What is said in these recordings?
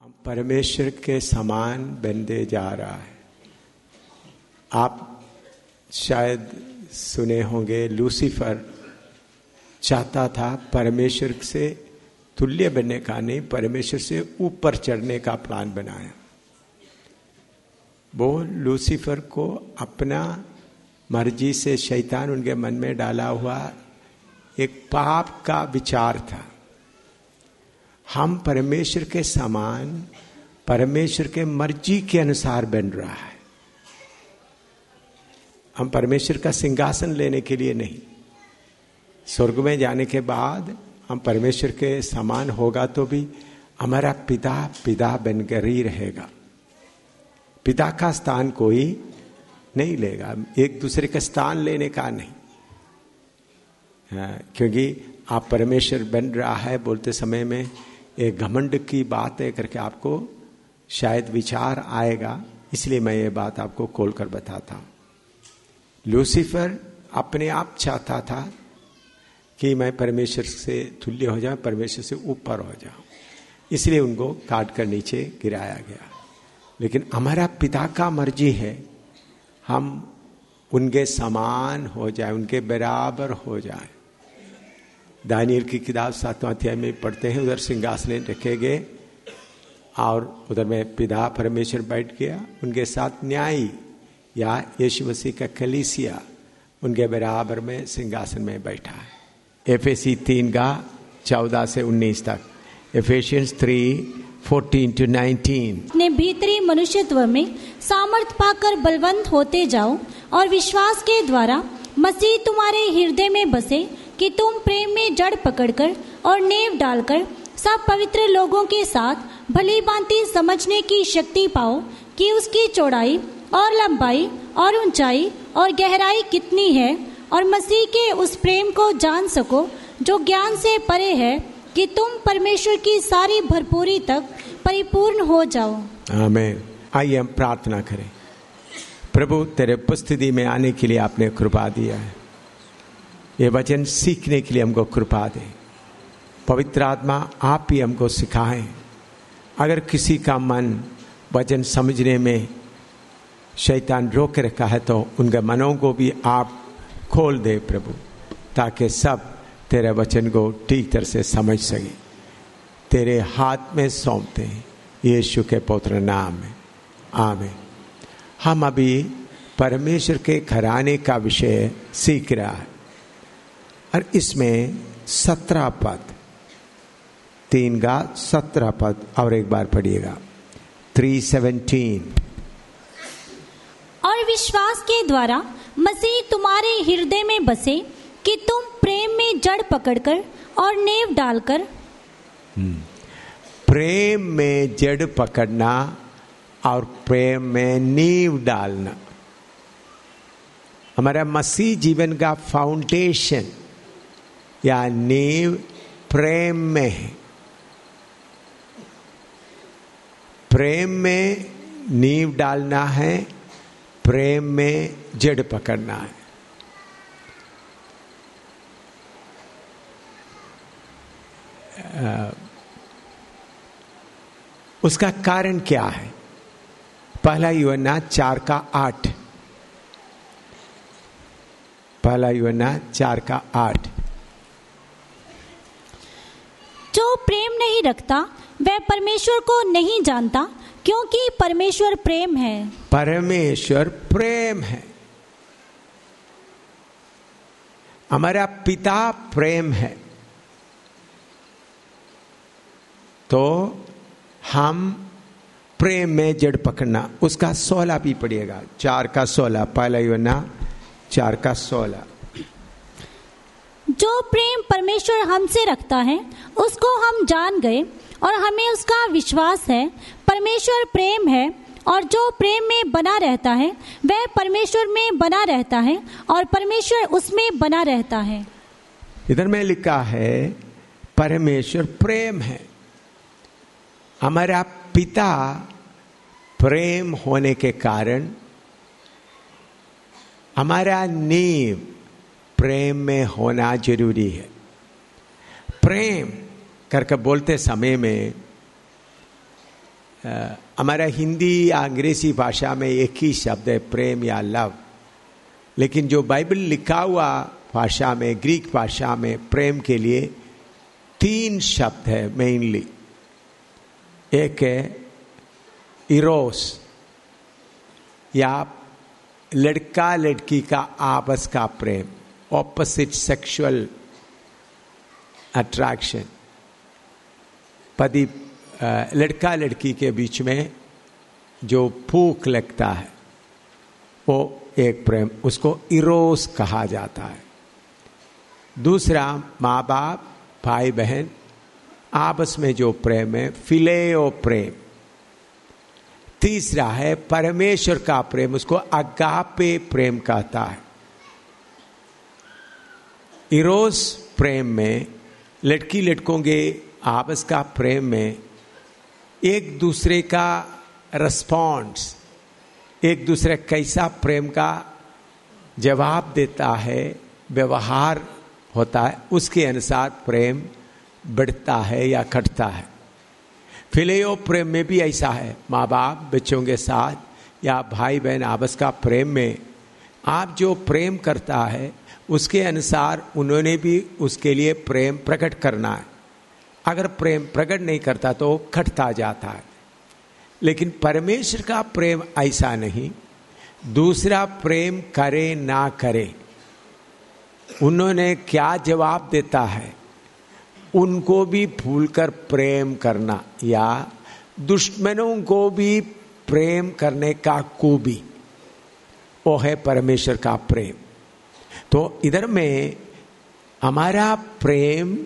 हम परमेश्वर के समान बनते जा रहा है। आप शायद सुने होंगे, लूसीफर चाहता था परमेश्वर से तुल्य बनने का, नहीं, परमेश्वर से ऊपर चढ़ने का प्लान बनाया। वो लूसीफर को अपना मर्ज़ी से शैतान उनके मन में डाला हुआ एक पाप का विचार था। हम परमेश्वर के समान परमेश्वर के मर्ज़ी के अनुसार बन रहा है। हम परमेश्वर का सिंहासन लेने के लिए नहीं। स्वर्ग में जाने के बाद हम परमेश्वर के समान होगा तो भी हमारा पिता पिता बनकर ही रहेगा। पिता का स्थान कोई नहीं लेगा एक दूसरे का स्थान लेने का नहीं। हाँ, क्योंकि आप परमेश्वर बन रहा है बोलते समय में एक घमंड की बात है करके आपको शायद विचार आएगा, इसलिए मैं ये बात आपको खोल कर बताता हूँ। लूसीफर अपने आप चाहता था कि मैं परमेश्वर से तुल्य हो जाऊँ, परमेश्वर से ऊपर हो जाऊँ। इसलिए उनको काट कर नीचे गिराया गया। लेकिन हमारा पिता का मर्ज़ी है, हम उनके समान हो जाए, उनके बराबर हो जाए। दानियल की किताब सातवां अध्याय में पढ़ते हैं, उधर सिंहासन रखे गए और उधर में पिता परमेश्वर बैठ गया, उनके साथ न्याय या यीशु मसीह का कलीसिया उनके बराबर में सिंहासन में बैठा है। एफ़ तीन का चौदह से उन्नीस तक F Ephesians three fourteen to nineteen. अपने भीतरी मनुष्यत्व में सामर्थ पाकर बलवंत होते जाओ और विश्वास के द्वारा मसीह तुम्हारे हृदय में बसे कि तुम प्रेम में जड़ पकड़कर और नेव डालकर सब पवित्र लोगों के साथ भली भांति समझने की शक्ति पाओ कि उसकी चौड़ाई और लंबाई और ऊंचाई और गहराई कितनी है और मसीह के उस प्रेम को जान सको जो ज्ञान से परे है कि तुम परमेश्वर की सारी भरपूरी तक परिपूर्ण हो जाओ। आमेन। आइए हम प्रार्थना करें। प्रभु, तेरे उपस्थिति में आने के लिए आपने कृपा दिया है। ये वचन सीखने के लिए हमको कृपा दे। पवित्र आत्मा, आप ही हमको सिखाएँ। अगर किसी का मन वचन समझने में शैतान रोक रखा है तो उनके मनों को भी आप खोल दे प्रभु, ताकि सब तेरे वचन को ठीक तरह से समझ सके। तेरे हाथ में सौंपते हैं। यीशु के पौत्र नाम में। आमें हम अभी परमेश्वर के घराने का विषय सीख रहा है। और इसमें सत्रह पद। तीन का सत्रह पद और एक बार पढ़िएगा। थ्री सेवनटीन और विश्वास के द्वारा मसीह तुम्हारे हृदय में बसे कि तुम प्रेम में जड़ पकड़कर और नेव डालकर प्रेम में जड़ पकड़ना और प्रेम में नींव डालना। हमारा मसीह जीवन का फाउंडेशन या नींव प्रेम में। है प्रेम में नींव डालना है, प्रेम में जड़ पकड़ना है। उसका कारण क्या है? पहला युवना चार का आठ। पहला युवना चार का आठ। जो प्रेम नहीं रखता, वह परमेश्वर को नहीं जानता, क्योंकि परमेश्वर प्रेम है। परमेश्वर प्रेम है। हमारा पिता प्रेम है। तो हम प्रेम में जड़ पकड़ना, उसका सोलह भी पड़ेगा चार का सोलह, पहला योना, चार का सोलह। जो प्रेम परमेश्वर हमसे रखता है, उसको हम जान गए और हमें उसका विश्वास है। परमेश्वर प्रेम है और जो प्रेम में बना रहता है, वह परमेश्वर में बना रहता है और परमेश्वर उसमें बना रहता है। इधर में लिखा है, परमेश्वर प्रेम है। हमारा पिता प्रेम होने के कारण हमारा नींव प्रेम में होना ज़रूरी है। प्रेम, करके बोलते समय में हमारा हिंदी या अंग्रेज़ी भाषा में एक ही शब्द है, प्रेम या लव। लेकिन जो बाइबल लिखा हुआ भाषा में, ग्रीक भाषा में, प्रेम के लिए तीन शब्द है मेनली एक है इरोस, या लड़का लड़की का आपस का प्रेम। ऑपोजिट सेक्सुअल अट्रैक्शन पति लड़का लड़की के बीच में जो भूख लगता है, वो एक प्रेम, उसको इरोस कहा जाता है। दूसरा माँ बाप भाई बहन आपस में जो प्रेम है फिलेओ प्रेम। तीसरा है, परमेश्वर का प्रेम, उसको अगापे प्रेम कहता है। इरोस प्रेम में, लड़की लड़कों के आपस का प्रेम में, एक दूसरे का रिस्पॉन्स एक दूसरे कैसा प्रेम का जवाब देता है, व्यवहार होता है, उसके अनुसार प्रेम बढ़ता है या घटता है। फिलेयो प्रेम में भी ऐसा है माँ बाप बच्चों के साथ या भाई बहन आपस का प्रेम में, आप जो प्रेम करता है उसके अनुसार उन्होंने भी उसके लिए प्रेम प्रकट करना है। अगर प्रेम प्रकट नहीं करता तो खटता जाता है। लेकिन परमेश्वर का प्रेम ऐसा नहीं, दूसरा प्रेम करे ना करे। उन्होंने क्या जवाब देता है? उनको भी भूलकर प्रेम करना या दुश्मनों को भी प्रेम करने का भी वो है परमेश्वर का प्रेम। तो इधर में हमारा प्रेम,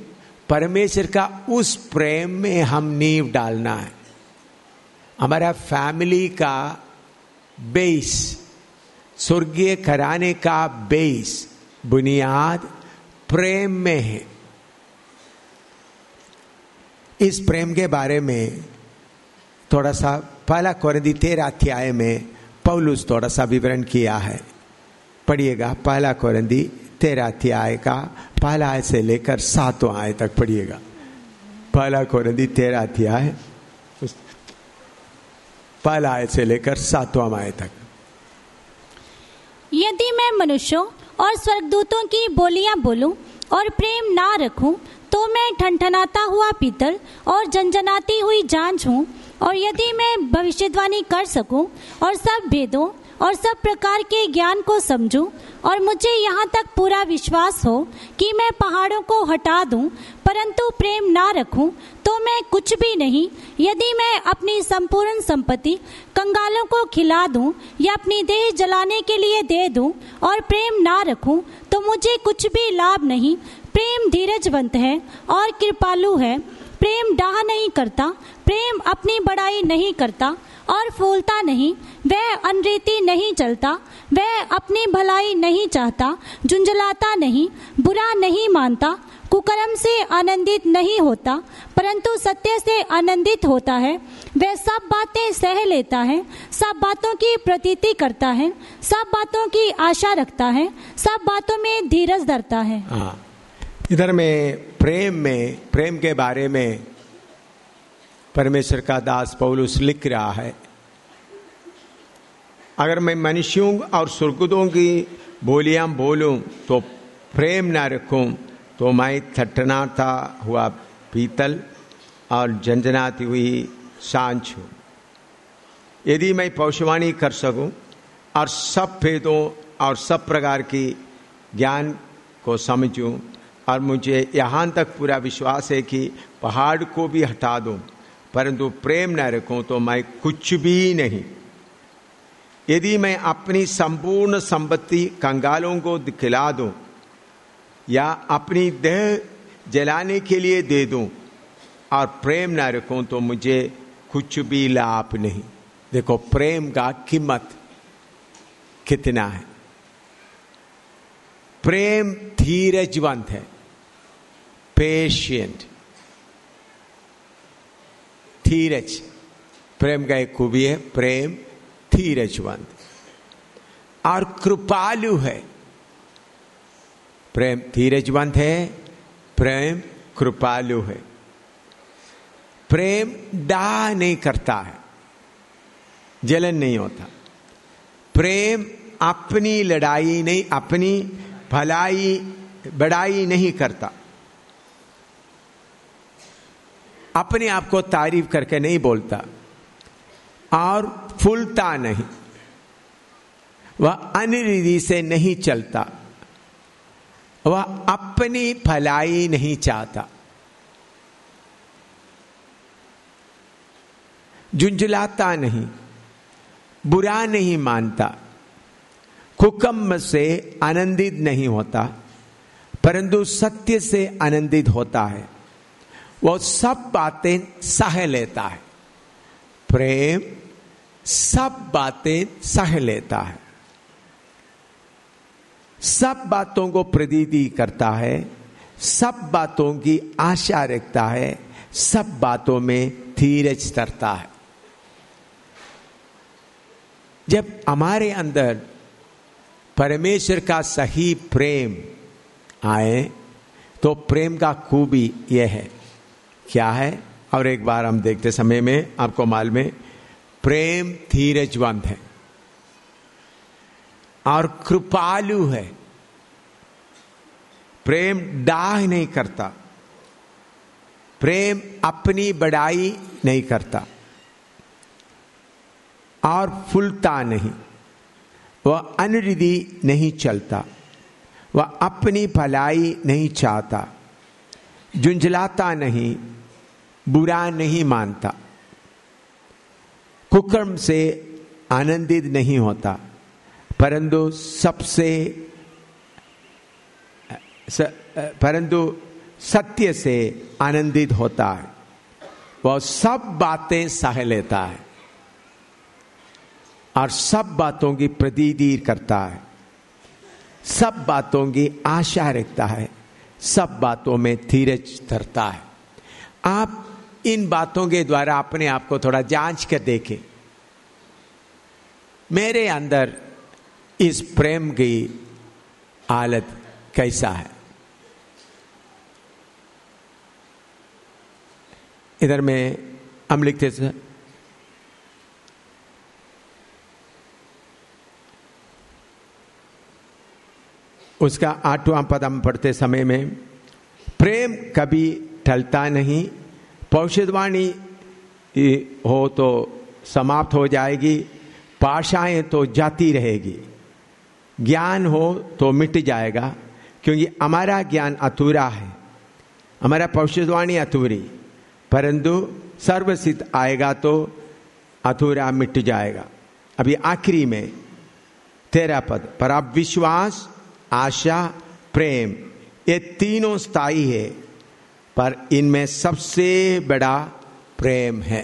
परमेश्वर का उस प्रेम में हम नींव डालना है। हमारा फैमिली का बेस, स्वर्गीय कराने का बेस, बुनियाद प्रेम में है। इस प्रेम के बारे में थोड़ा सा पहला कोरदी तेरह अध्याय में पौलुस थोड़ा सा विवरण किया है। पढ़िएगा। पहला कोरंदी तेरह अध्याय का, पहला आय से लेकर सातों आय तक पढ़िएगा। पहला कोरंदी तेरह अध्याय, पहला आय से लेकर सातवां आय तक। यदि मैं मनुष्यों और स्वर्गदूतों की बोलियाँ बोलूँ और प्रेम ना रखूँ तो मैं ठनठनाता हुआ पीतल और जनजनाती हुई जाँच हूँ, और यदि मैं भविष्यवाणी कर सकूँ और सब भेदों और सब प्रकार के ज्ञान को समझूं और मुझे यहाँ तक पूरा विश्वास हो कि मैं पहाड़ों को हटा दूँ, परंतु प्रेम ना रखूँ तो मैं कुछ भी नहीं। यदि मैं अपनी संपूर्ण संपत्ति कंगालों को खिला दूँ या अपनी देह जलाने के लिए दे दूँ और प्रेम ना रखूँ तो मुझे कुछ भी लाभ नहीं। प्रेम धीरजवंत है और कृपालु है। प्रेम डाह नहीं करता, प्रेम अपनी बड़ाई नहीं करता। और फूलता नहीं, वह अनरीति नहीं चलता, वह अपनी भलाई नहीं चाहता, झुंझलाता नहीं, बुरा नहीं मानता, कुकर्म से आनंदित नहीं होता, परंतु सत्य से आनंदित होता है। वह सब बातें सह लेता है, सब बातों की प्रतीति करता है, सब बातों की आशा रखता है, सब बातों में धीरज धरता है। हाँ। इधर में प्रेम में, प्रेम के बारे में परमेश्वर का दास पौलुस लिख रहा है। अगर मैं मनुष्यों और सुरकुदों की बोलियाँ बोलूँ तो प्रेम ना रखूँ तो मैं थटनाता हुआ पीतल और झंझनाती हुई सांच हूँ। यदि मैं पौषवाणी कर सकूँ और सब भेदों और सब प्रकार की ज्ञान को समझूं और मुझे यहाँ तक पूरा विश्वास है कि पहाड़ को भी हटा दूँ परंतु प्रेम न रखूँ तो मैं कुछ भी नहीं। यदि मैं अपनी संपूर्ण संपत्ति कंगालों को खिला दूँ या अपनी देह जलाने के लिए दे दूँ और प्रेम न रखूँ तो मुझे कुछ भी लाभ नहीं। देखो, प्रेम का कीमत कितना है? प्रेम धीरजवंत है पेशियंट धीरज। प्रेम का एक खूबी है, प्रेम धीरजवंत। और कृपालु है। प्रेम धीरजवंत है, प्रेम कृपालु है। प्रेम डा नहीं करता है, जलन नहीं होता। प्रेम अपनी लड़ाई नहीं, अपनी भलाई, बड़ाई नहीं करता। अपने आप को तारीफ़ करके नहीं बोलता। और फूलता नहीं। वह अनिधि से नहीं चलता। वह अपनी भलाई नहीं चाहता। झुंझुलाता नहीं। बुरा नहीं मानता। कुकम से आनंदित नहीं होता, परंतु सत्य से आनंदित होता है। वो सब बातें सह लेता है। प्रेम सब बातें सह लेता है। सब बातों को प्रतीति करता है, सब बातों की आशा रखता है, सब बातों में धीरज तरता है। जब हमारे अंदर परमेश्वर का सही प्रेम आए तो प्रेम का खूबी यह है। क्या है? और एक बार हम देखते समय में, आपको मालूम है, प्रेम धीरजवंत है। और कृपालु है। प्रेम डाह नहीं करता। प्रेम अपनी बड़ाई नहीं करता। और फुलता नहीं। वह अनरिधि नहीं चलता। वह अपनी भलाई नहीं चाहता। झुंझलाता नहीं। बुरा नहीं मानता। कुकर्म से आनंदित नहीं होता परंतु सबसे स, परंतु सत्य से आनंदित होता है। वह सब बातें सह लेता है और सब बातों की प्रतीति करता है। सब बातों की आशा रखता है सब बातों में धीरज धरता है। आप इन बातों के द्वारा अपने आप को थोड़ा जाँच कर देखे। मेरे अंदर इस प्रेम की हालत कैसा है? इधर में हम लिखते थे उसका आठवां पद हम पढ़ते समय में, प्रेम कभी टलता नहीं पौषधवाणी हो तो समाप्त हो जाएगी पाशाएँ तो जाती रहेगी। ज्ञान हो तो मिट जाएगा, क्योंकि हमारा ज्ञान अधूरा है, हमारा पौषधवाणी अधूरी, परंतु सर्वसिद्ध आएगा तो अधूरा मिट जाएगा। अभी आखिरी में, तेरा पद, पर अब विश्वास, आशा, प्रेम, ये तीनों स्थायी है। पर इनमें सबसे बड़ा प्रेम है।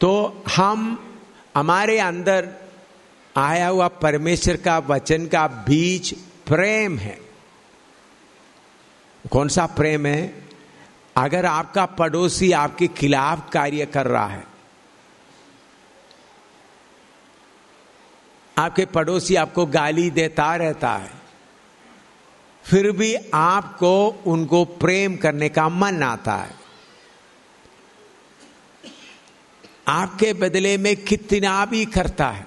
तो हम हमारे अंदर आया हुआ परमेश्वर का वचन का बीज प्रेम है। कौन सा प्रेम है? अगर आपका पड़ोसी आपके खिलाफ कार्य कर रहा है, आपके पड़ोसी आपको गाली देता रहता है फिर भी आपको उनको प्रेम करने का मन आता है। आपके बदले में कितना भी करता है।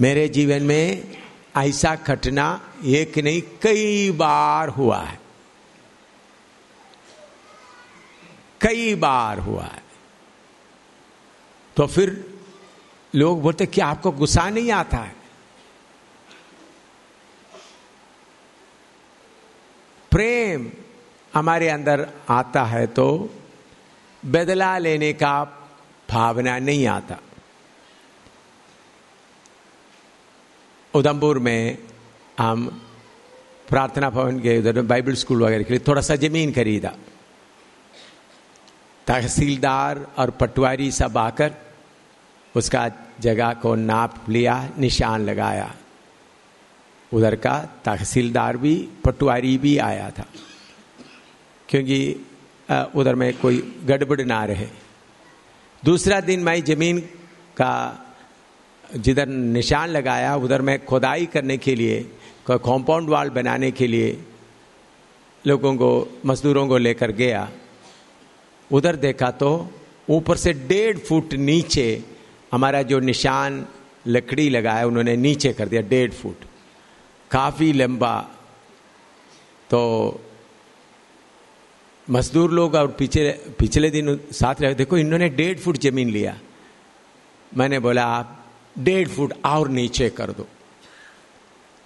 मेरे जीवन में ऐसा घटना एक नहीं, कई बार हुआ है। कई बार हुआ है। तो फिर लोग बोलते कि आपको गुस्सा नहीं आता है? प्रेम हमारे अंदर आता है तो बदला लेने का भावना नहीं आता। उधमपुर में हम प्रार्थना भवन के उधर बाइबल स्कूल वगैरह के लिए थोड़ा सा ज़मीन खरीदा। तहसीलदार और पटवारी सब आकर उसका जगह को नाप लिया, निशान लगाया। उधर का तहसीलदार भी पटवारी भी आया था। क्योंकि उधर में कोई गड़बड़ ना रहे। दूसरा दिन मैं ज़मीन का जिधर निशान लगाया, उधर मैं खुदाई करने के लिए कॉम्पाउंड वाल बनाने के लिए लोगों को, मजदूरों को लेकर गया। उधर देखा तो ऊपर से डेढ़ फुट नीचे हमारा जो निशान लकड़ी लगाया, उन्होंने नीचे कर दिया डेढ़ फुट। काफ़ी लंबा। तो मजदूर लोग और पिछले पिछले दिन साथ रहे, देखो इन्होंने डेढ़ फुट ज़मीन लिया। मैंने बोला, आप डेढ़ फुट और नीचे कर दो।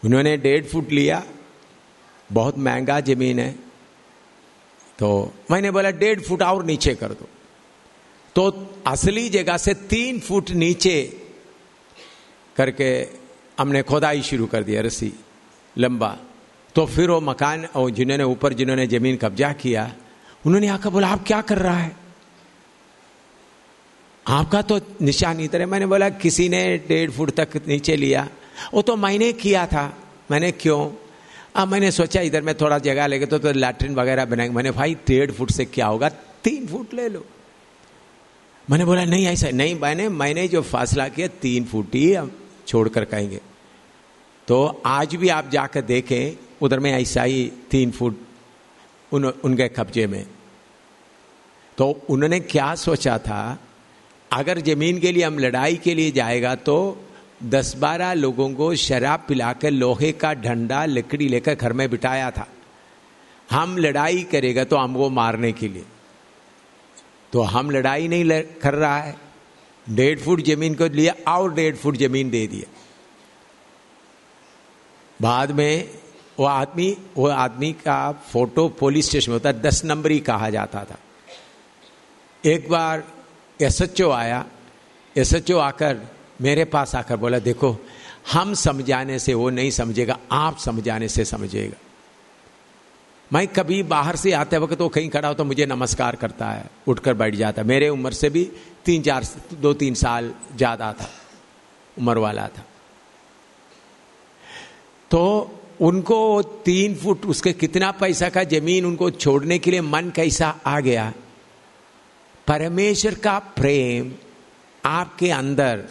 उन्होंने डेढ़ फुट लिया। बहुत महँगा ज़मीन है। तो मैंने बोला, डेढ़ फुट और नीचे कर दो। तो असली जगह से तीन फुट नीचे करके हमने खोदाई शुरू कर दिया रस्सी। लंबा। तो फिर वो मकान और जिन्होंने ऊपर जिन्होंने ज़मीन कब्जा किया उन्होंने आकर बोला आप क्या कर रहा है? आपका तो निशान है। मैंने बोला किसी ने डेढ़ फुट तक नीचे लिया। वो तो मैंने किया था। मैंने क्यों? अब मैंने सोचा इधर में थोड़ा जगह लेके तो, तो लैट्रिन वगैरह बनाएँगे। मैंने भाई डेढ़ फुट से क्या होगा? तीन फुट ले लो। मैंने बोला नहीं ऐसा नहीं। मैंने मैंने जो फासला किया तीन फुट ही हम छोड़कर कहेंगे। तो आज भी आप जाकर देखें, उधर में ऐसा ही तीन फुट, उन, उनके कब्जे में। तो उन्होंने क्या सोचा था, अगर ज़मीन के लिए हम लड़ाई के लिए जाएगा तो दस बारह लोगों को शराब पिलाकर लोहे का डंडा, लकड़ी लेकर घर में बिठाया था। हम लड़ाई करेगा तो हमको मारने के लिए। तो हम लड़ाई नहीं कर रहा है। डेढ़ फुट ज़मीन को लिया और डेढ़ फुट ज़मीन दे दिया। बाद में वो आदमी वो आदमी का फ़ोटो पुलिस स्टेशन में होता है दस नंबर कहा जाता था। एक बार एसएचओ आया एसएचओ आकर मेरे पास आकर बोला, देखो, हम समझाने से वो नहीं समझेगा, आप समझाने से समझेगा। मैं कभी बाहर से आते वक्त वो कहीं खड़ा हो तो मुझे नमस्कार करता है, उठकर बैठ जाता मेरे उम्र से भी तीन चार, दो तीन साल ज़्यादा था, उम्र वाला था। तो उनको तीन फुट उसके कितना पैसा का ज़मीन उनको छोड़ने के लिए मन कैसा आ गया? परमेश्वर का प्रेम आपके अंदर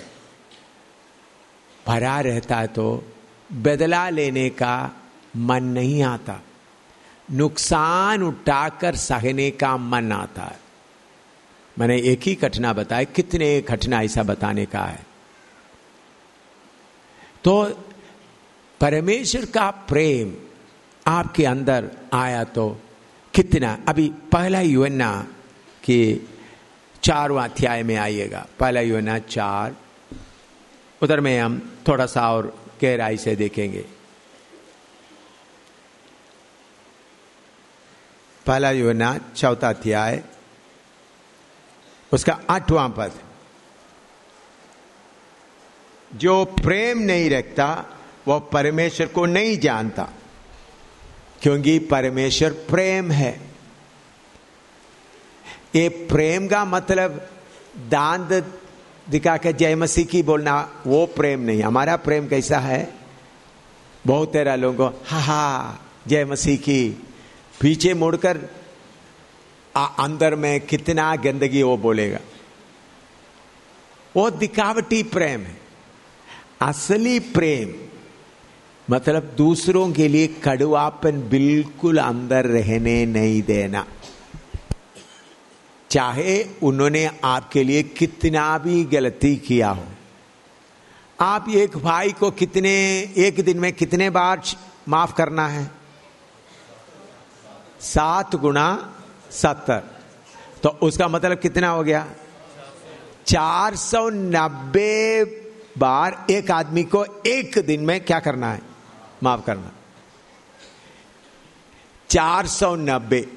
भरा रहता तो बदला लेने का मन नहीं आता। नुकसान उठाकर सहने का मन आता है। मैंने एक ही घटना बताया कितने घटना ऐसा बताने का है। तो परमेश्वर का प्रेम आपके अंदर आया तो कितना? अभी पहला युवना कि चारवा अध्याय में आइएगा। पहला योना चार। उधर में हम थोड़ा सा और गहराई से देखेंगे। पहला योना चौथा अध्याय, उसका आठवां पद। जो प्रेम नहीं रखता वह परमेश्वर को नहीं जानता, क्योंकि परमेश्वर प्रेम है। ये प्रेम का मतलब दांत दिखा के जय मसीह की बोलना, वो प्रेम नहीं। हमारा प्रेम कैसा है? बहुत तेरा लोगों को, हा हा, जय मसीह की। पीछे मुड़कर अंदर में कितना गंदगी वो बोलेगा। वो दिखावटी प्रेम है। असली प्रेम मतलब दूसरों के लिए कड़वापन बिल्कुल अंदर रहने नहीं देना। चाहे उन्होंने आपके लिए कितना भी गलती किया हो। आप एक भाई को कितने, एक दिन में कितने बार माफ़ करना है? सात गुना सत्तर। तो उसका मतलब कितना हो गया? चार सौ नब्बे बार एक आदमी को एक दिन में क्या करना है? माफ़ करना। चार सौ नब्बे।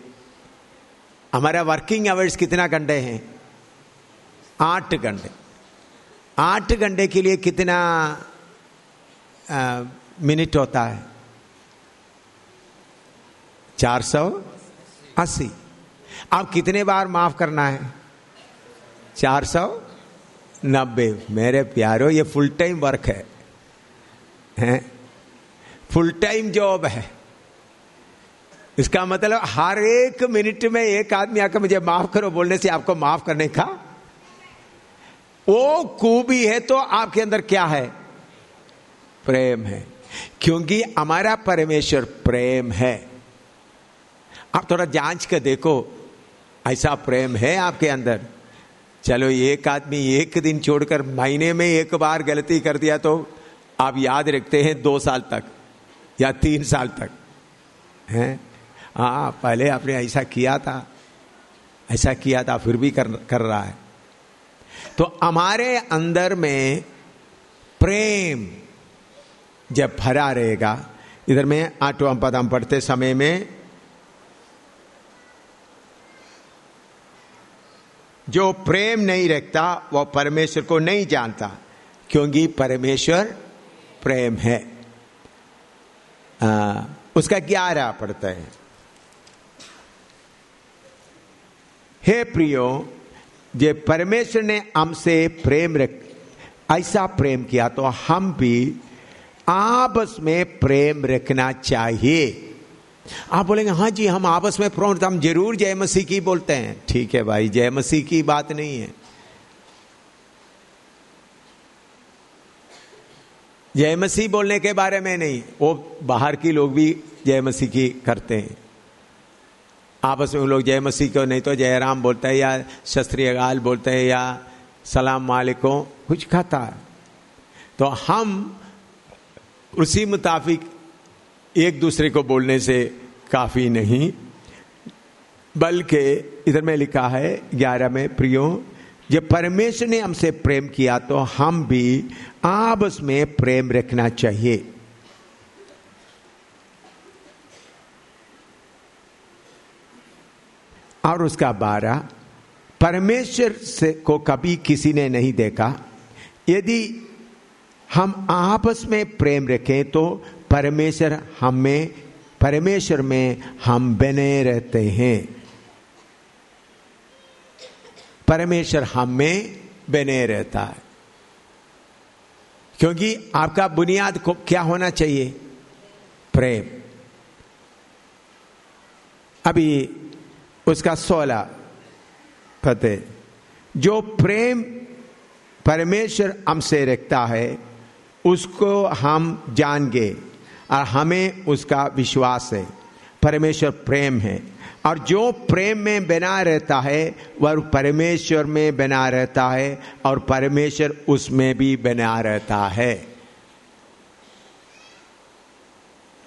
हमारा वर्किंग आवर्स कितना घंटे हैं? आठ घंटे। आठ घंटे के लिए कितना मिनट होता है? चार सौ अस्सी। अब कितने बार माफ़ करना है? चार सौ नब्बे। मेरे प्यारो, ये फुल टाइम वर्क है। हैं? फुल टाइम जॉब है। इसका मतलब हर एक मिनट में एक आदमी आकर मुझे माफ़ करो, बोलने से आपको माफ़ करने का। वो खूबी है तो आपके अंदर क्या है? प्रेम है। क्योंकि हमारा परमेश्वर प्रेम है। आप थोड़ा जाँच कर देखो, ऐसा प्रेम है आपके अंदर? चलो, एक आदमी एक दिन छोड़कर महीने में एक बार गलती कर दिया तो आप याद रखते हैं दो साल तक। या तीन साल तक। हैं? हाँ पहले आपने ऐसा किया था। ऐसा किया था, फिर भी कर कर रहा है। तो हमारे अंदर में प्रेम जब भरा रहेगा, इधर में आठवां पद हम पढ़ते समय में, जो प्रेम नहीं रखता, वह परमेश्वर को नहीं जानता, क्योंकि परमेश्वर प्रेम है। आ, उसका ग्यारह पड़ता है? हे प्रियो जे परमेश्वर ने हमसे प्रेम रख ऐसा प्रेम किया तो हम भी आपस में प्रेम रखना चाहिए। आप बोलेंगे हाँ जी हम आपस में प्रेम हम ज़रूर जय मसीह की बोलते हैं। ठीक है भाई जय मसीह की बात नहीं है। जय मसीह बोलने के बारे में नहीं, वो बाहर की लोग भी जय मसीह की करते हैं। आपस में लोग जय मसीह को नहीं तो जय राम बोलते हैं या शस्त्रीय गाल बोलते हैं या सलाम मालिकों, कुछ खाता है। तो हम उसी मुताबिक एक दूसरे को बोलने से काफ़ी नहीं, बल्कि इधर में लिखा है, ग्यारह में, प्रियो जब परमेश्वर ने हमसे प्रेम किया तो हम भी आपस में प्रेम रखना चाहिए। और उसका बारह, परमेश्वर से को कभी किसी ने नहीं देखा। यदि हम आपस में प्रेम रखें तो परमेश्वर हमें, परमेश्वर में हम बने रहते हैं। परमेश्वर हम में बने रहता है। क्योंकि आपका बुनियाद को क्या होना चाहिए? प्रेम। अभी उसका सोलह पते, जो प्रेम परमेश्वर हमसे रखता है, उसको हम जान गए और हमें उसका विश्वास है। परमेश्वर प्रेम है। और जो प्रेम में बना रहता है, वह परमेश्वर में बना रहता है और परमेश्वर उसमें भी बना रहता है।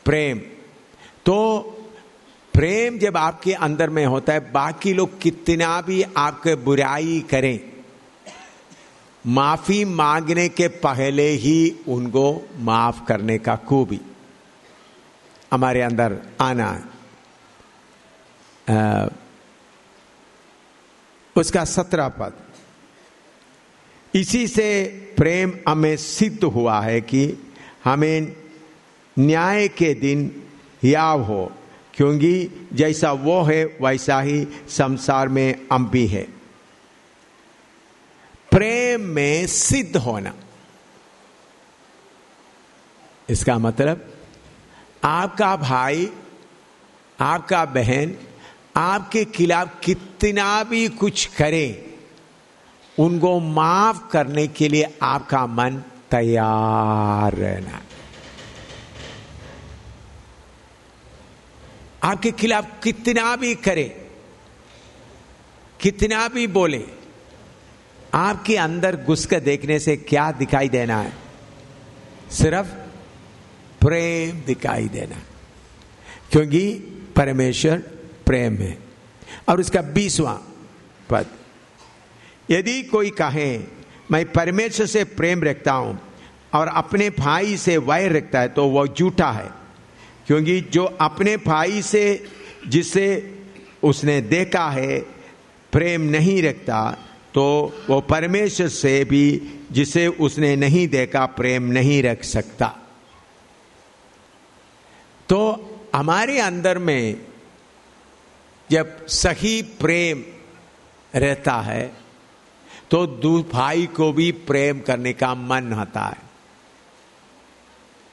प्रेम। तो प्रेम जब आपके अंदर में होता है, बाकी लोग कितना भी आपके बुराई करें, माफ़ी मांगने के पहले ही उनको माफ़ करने का खूबी। हमारे अंदर आना आ, उसका सत्रह पद इसी से प्रेम हमें सिद्ध हुआ है कि हमें न्याय के दिन याव हो क्योंकि जैसा वो है वैसा ही संसार में हम भी है। प्रेम में सिद्ध होना। इसका मतलब आपका भाई आपका बहन आपके खिलाफ कितना भी कुछ करे, उनको माफ़ करने के लिए आपका मन तैयार रहना। आपके खिलाफ कितना भी करे, कितना भी बोले, आपके अंदर घुस कर देखने से क्या दिखाई देना है? सिर्फ़ प्रेम दिखाई देना। क्योंकि परमेश्वर प्रेम है। और उसका बीसवा, पद। यदि कोई कहे, मैं परमेश्वर से प्रेम रखता हूँ और अपने भाई से वैर रखता है तो वह झूठा है। क्योंकि जो अपने भाई से, जिसे उसने देखा है, प्रेम नहीं रखता तो वो परमेश्वर से भी, जिसे उसने नहीं देखा, प्रेम नहीं रख सकता। तो हमारे अंदर में जब सही प्रेम रहता है तो भाई को भी प्रेम करने का मन होता है।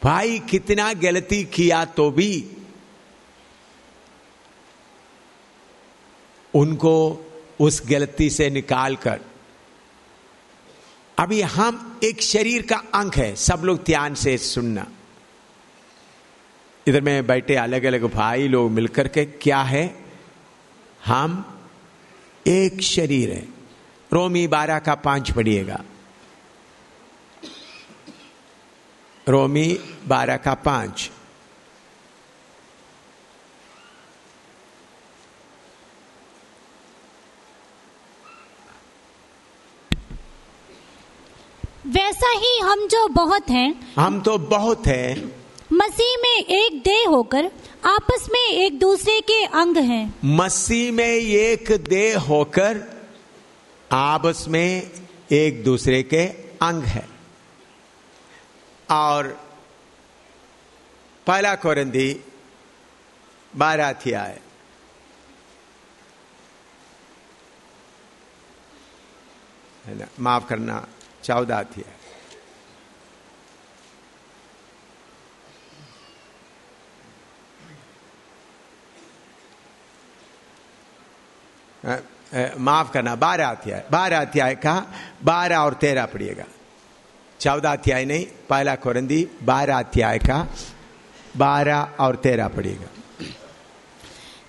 भाई कितना गलती किया तो भी उनको उस गलती से निकालकर। अभी हम एक शरीर का अंग है, सब लोग ध्यान से सुनना। इधर में बैठे अलग अलग भाई लोग मिलकर के, क्या है? हम एक शरीर है। रोमी बारह का पाँच पढ़िएगा। रोमी बारह का पाँच। वैसा ही हम जो बहुत हैं हम तो बहुत हैं। मसीह में एक देह होकर आपस में एक दूसरे के अंग हैं। मसीह में एक देह होकर आपस में एक दूसरे के अंग है। और पहला कोरंदी बारह अध्याय। है माफ़ करना, चौदह अध्याय। माफ़ करना, बारह अध्याय बारह अध्याय का, बारह और तेरह पढ़िएगा। चौदह अध्याय नहीं, पहला कोरंदी, बारह अध्याय का, बारह और तेरह पढ़िएगा।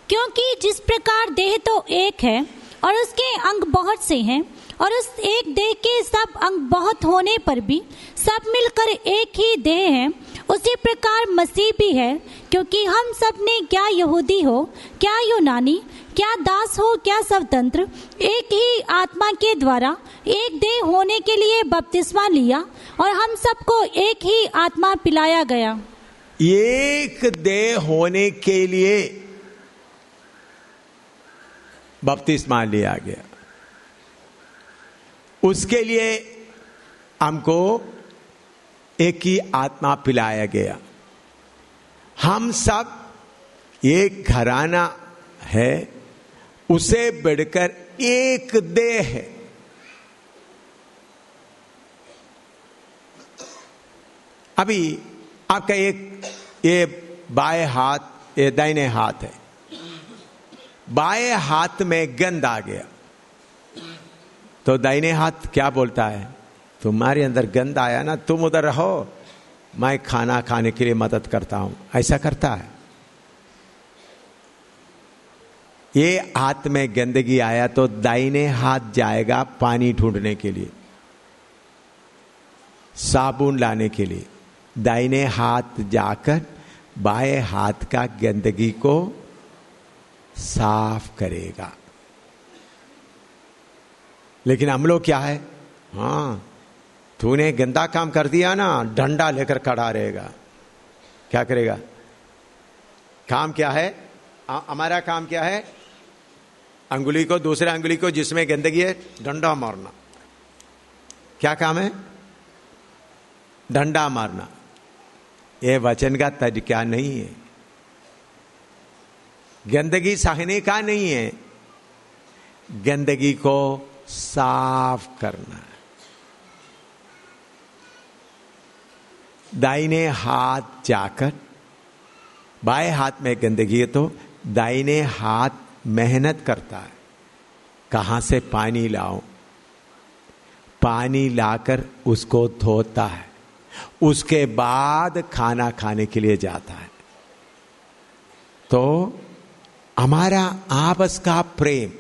क्योंकि जिस प्रकार देह तो एक है, और उसके अंग बहुत से हैं, और उस एक देह के सब अंग बहुत होने पर भी सब मिलकर एक ही देह है, उसी प्रकार मसीह भी है, क्योंकि हम सबने, क्या यहूदी हो, क्या यूनानी क्या दास हो, क्या स्वतंत्र? एक ही आत्मा के द्वारा, एक देह होने के लिए बपतिस्मा लिया और हम सबको एक ही आत्मा पिलाया गया। एक देह होने के लिए बपतिस्मा लिया गया। उसके लिए हमको एक ही आत्मा पिलाया गया। हम सब एक घराना है उसे बढ़कर एक देह है। अभी आपका एक, ये बाएँ हाथ, ये दाहिने हाथ है। बाएँ हाथ में गंद आ गया। तो दाहिने हाथ क्या बोलता है? तुम्हारे अंदर गंद आया ना, तुम उधर रहो। मैं खाना खाने के लिए मदद करता हूँ। ऐसा करता है। ये हाथ में गंदगी आया तो दाहिने हाथ जाएगा पानी ढूँढने के लिए, साबुन लाने के लिए। दाहिने हाथ जाकर बाएँ हाथ का गंदगी को साफ़ करेगा। लेकिन हम लोग क्या है? हाँ तूने गंदा काम कर दिया ना, डंडा लेकर खड़ा रहेगा। क्या करेगा? काम क्या है? हमारा काम क्या है? अंगुली को, दूसरे अंगुली को जिसमें गंदगी है, डंडा मारना। क्या काम है? डंडा मारना। ये वचन का तरीका नहीं है। गंदगी सहने का नहीं है। गंदगी को साफ़ करना। दाहिने हाथ जाकर, बाएँ हाथ में गंदगी है तो दाहिने हाथ मेहनत करता है। कहाँ से पानी लाओ पानी लाकर उसको धोता है। उसके बाद खाना खाने के लिए जाता है। तो हमारा आपस का प्रेम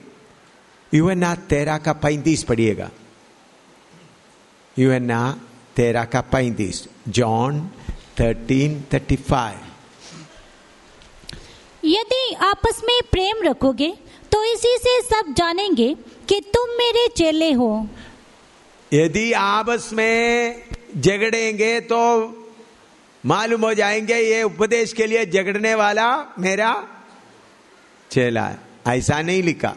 युवना तेरा का पैंतीस पढ़िएगा। युवना तेरा का पैंतीस, जॉन थर्टीन थर्टी फाइव। यदि आपस में प्रेम रखोगे तो इसी से सब जानेंगे कि तुम मेरे चेले हो। यदि आपस में झगड़ेंगे तो मालूम हो जाएँगे ये उपदेश के लिए झगड़ने वाला मेरा चेला है। ऐसा नहीं लिखा।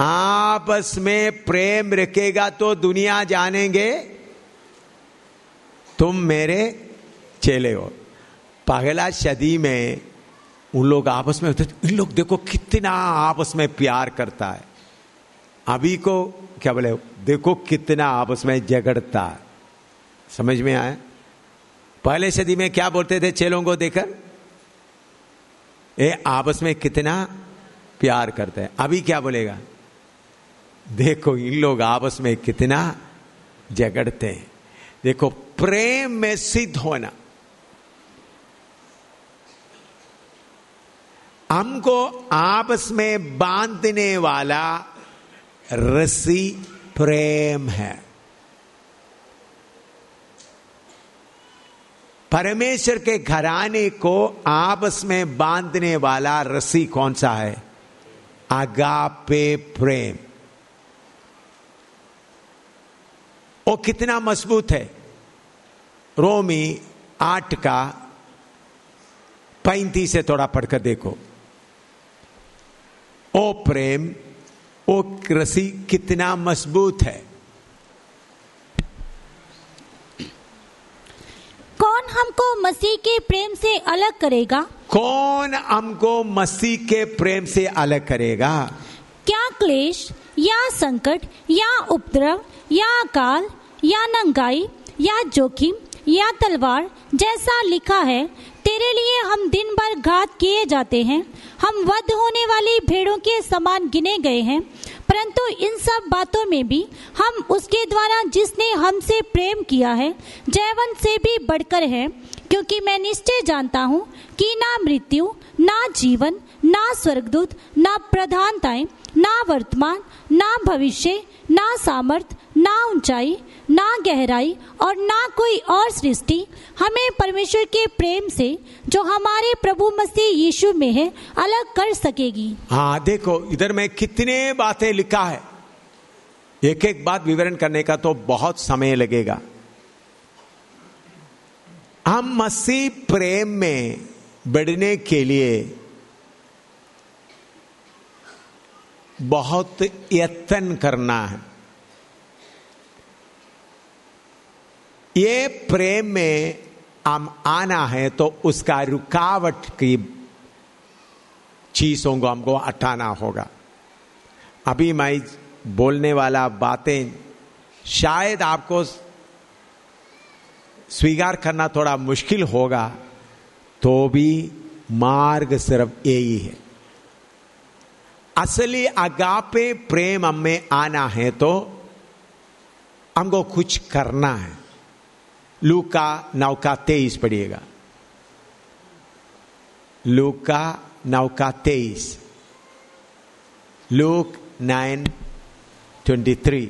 आपस में प्रेम रखेगा तो दुनिया जानेंगे, तुम मेरे चेले हो। पहला सदी में उन लोग आपस में होते इन लोग देखो कितना आपस में प्यार करता है। अभी को क्या बोले, देखो कितना आपस में झगड़ता है। समझ में आया? पहले सदी में क्या बोलते थे चेलों को देखकर? ये आपस में कितना प्यार करते हैं। अभी क्या बोलेगा? देखो इन लोग आपस में कितना झगड़ते हैं। देखो, प्रेम में सिद्ध होना। हमको आपस में बांधने वाला रसी प्रेम है। परमेश्वर के घराने को आपस में बांधने वाला रसी कौन सा है? आगापे प्रेम। वो कितना मज़बूत है। रोमी आठ का पैंतीस से थोड़ा पढ़कर देखो। ओ प्रेम ओ रसी कितना मज़बूत है। कौन हमको मसीह के प्रेम से अलग करेगा? कौन हमको मसीह के प्रेम से अलग करेगा? क्या क्लेश या संकट या उपद्रव या अकाल या नंगाई या जोखिम या तलवार जैसा लिखा है तेरे लिए हम दिन भर घात किए जाते हैं। हम वध होने वाली भेड़ों के समान गिने गए हैं। परंतु इन सब बातों में भी हम उसके द्वारा जिसने हमसे प्रेम किया है जयवंत से भी बढ़कर है, क्योंकि मैं निश्चय जानता हूँ कि ना मृत्यु, ना जीवन, ना स्वर्गदूत, ना प्रधानताएँ, ना वर्तमान, ना भविष्य, ना सामर्थ, ना ऊंचाई ना गहराई और ना कोई और सृष्टि, हमें परमेश्वर के प्रेम से, जो हमारे प्रभु मसीह यीशु में है, अलग कर सकेगी। हाँ देखो, इधर में कितने बातें लिखा है। एक एक बात विवरण करने का तो बहुत समय लगेगा। हम मसीह प्रेम में बढ़ने के लिए बहुत यत्न करना है। ये प्रेम में हम आना है तो उसका रुकावट की चीज़ों को हमको हटाना होगा। अभी मैं बोलने वाला बातें शायद आपको स्वीकार करना थोड़ा मुश्किल होगा तो भी मार्ग सिर्फ़ यही है। असली अगापे प्रेम हमें आना है तो हमको कुछ करना है। लूका नौका तेईस पढ़िएगा। लूका नौका तेईस लूक नाइन ट्वेंटी थ्री।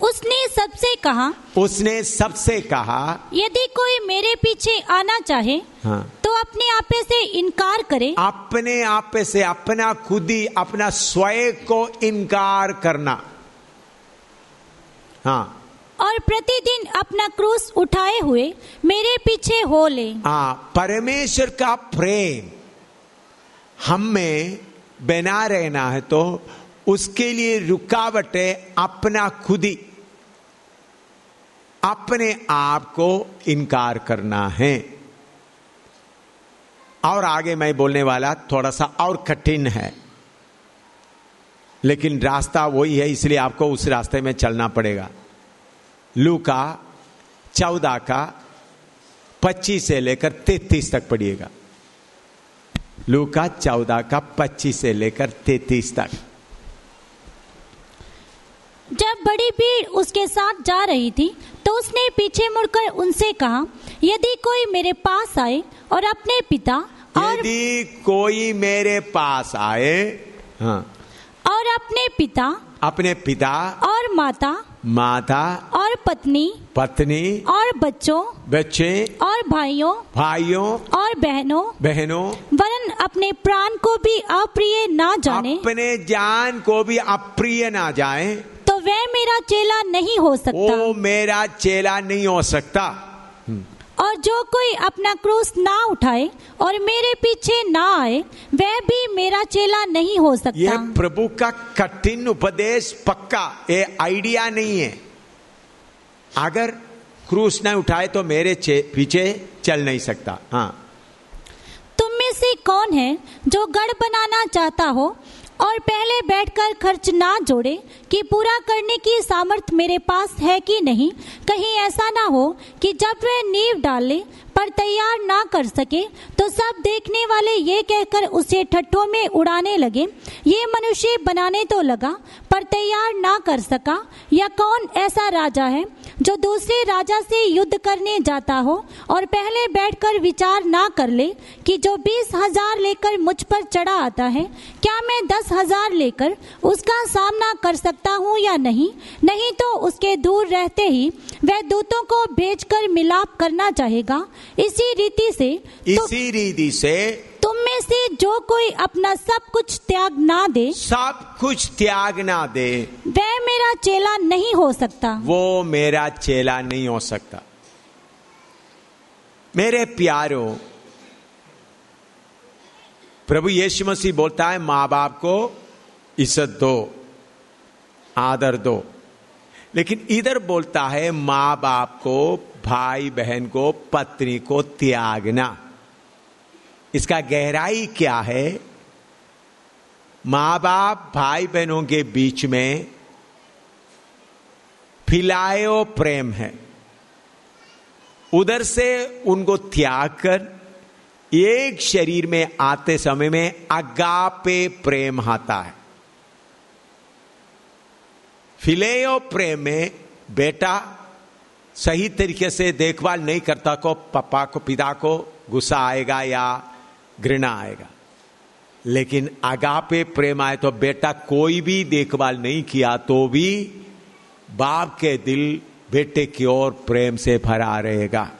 उसने सबसे कहा उसने सबसे कहा यदि कोई मेरे पीछे आना चाहे हाँ। तो अपने आपे से इनकार करे। अपने आप से अपना खुद ही अपना स्वयं को इनकार करना। हाँ। और प्रतिदिन अपना क्रूस उठाए हुए मेरे पीछे हो ले। हाँ परमेश्वर का प्रेम हम में बना रहना है तो उसके लिए रुकावट है अपना खुद अपने आप को इनकार करना है। और आगे मैं बोलने वाला थोड़ा सा और कठिन है। लेकिन रास्ता वही है, इसलिए आपको उस रास्ते में चलना पड़ेगा। लू का चौदह का पच्चीस से लेकर तैतीस तक पढ़िएगा। लू का चौदह का पच्चीस से लेकर तैतीस तक। जब बड़ी भीड़ उसके साथ जा रही थी तो उसने पीछे मुड़कर उनसे कहा यदि कोई मेरे पास आए और अपने पिता और यदि कोई मेरे पास आए हाँ और अपने पिता अपने पिता और माता माता और पत्नी पत्नी और बच्चों बच्चे और भाइयों भाइयों और बहनों बहनों वरन अपने प्राण को भी अप्रिय ना जाने। अपने जान को भी अप्रिय ना जाए। तो वह मेरा चेला नहीं हो सकता। वो मेरा चेला नहीं हो सकता। और जो कोई अपना क्रूस ना उठाए और मेरे पीछे ना आए वह भी मेरा चेला नहीं हो सकता। यह प्रभु का कठिन उपदेश पक्का ये आइडिया नहीं है। अगर क्रूस न उठाए तो मेरे पीछे चल नहीं सकता। हाँ। तुम में से कौन है जो गढ़ बनाना चाहता हो और पहले बैठकर खर्च ना जोड़े कि पूरा करने की सामर्थ मेरे पास है कि नहीं। कहीं ऐसा ना हो कि जब वह नींव डाले, पर तैयार ना कर सके तो सब देखने वाले ये कहकर उसे ठट्ठों में उड़ाने लगे। ये मनुष्य बनाने तो लगा, पर तैयार ना कर सका। या कौन ऐसा राजा है जो दूसरे राजा से युद्ध करने जाता हो और पहले बैठकर विचार ना कर ले कि जो बीस हज़ार लेकर मुझ पर चढ़ा आता है, क्या मैं दस हज़ार लेकर उसका सामना कर सकता हूँ या नहीं? नहीं तो उसके दूर रहते ही वह दूतों को भेजकर मिलाप करना चाहेगा। इसी रीति से इसी तो रीति से तुम में से जो कोई अपना सब कुछ त्याग ना दे सब कुछ त्याग ना दे। वह मेरा चेला नहीं हो सकता। वो मेरा चेला नहीं हो सकता। मेरे प्यारो प्रभु यीशु मसीह बोलता है माँ बाप को इज़्ज़त दो आदर दो। लेकिन इधर बोलता है माँ बाप को भाई बहन को पत्नी को त्यागना। इसका गहराई क्या है? माँ बाप भाई बहनों के बीच में फिलायो प्रेम है। उधर से उनको त्याग कर एक शरीर में आते समय में अगापे प्रेम आता है। फिलेयो प्रेम में बेटा सही तरीके से देखभाल नहीं करता को, पापा को, पिता को गुस्सा आएगा या घृणा आएगा। लेकिन आगापे प्रेम आए तो बेटा कोई भी देखभाल नहीं किया तो भी बाप के दिल बेटे की ओर प्रेम से भरा रहेगा।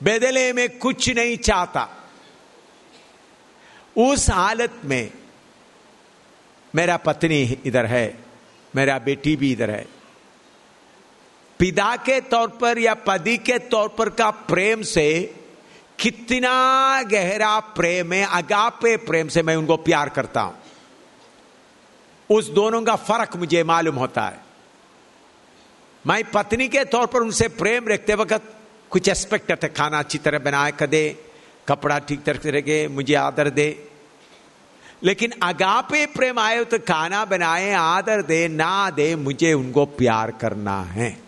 बेदले में कुछ नहीं चाहता। उस हालत में मेरा पत्नी इधर है, मेरा बेटी भी इधर है। पिता के तौर पर या पति के तौर पर का प्रेम से कितना गहरा प्रेम है, अगापे प्रेम से मैं उनको प्यार करता हूँ। उस दोनों का फ़र्क मुझे मालूम होता है। मैं पत्नी के तौर पर उनसे प्रेम रखते वक्त कुछ एस्पेक्ट थे खाना अच्छी तरह बनाए कर दे कपड़ा ठीक तरह से रखे, मुझे आदर दे। लेकिन अगापे प्रेम आए तो खाना बनाए, आदर दे, ना दे, मुझे उनको प्यार करना है।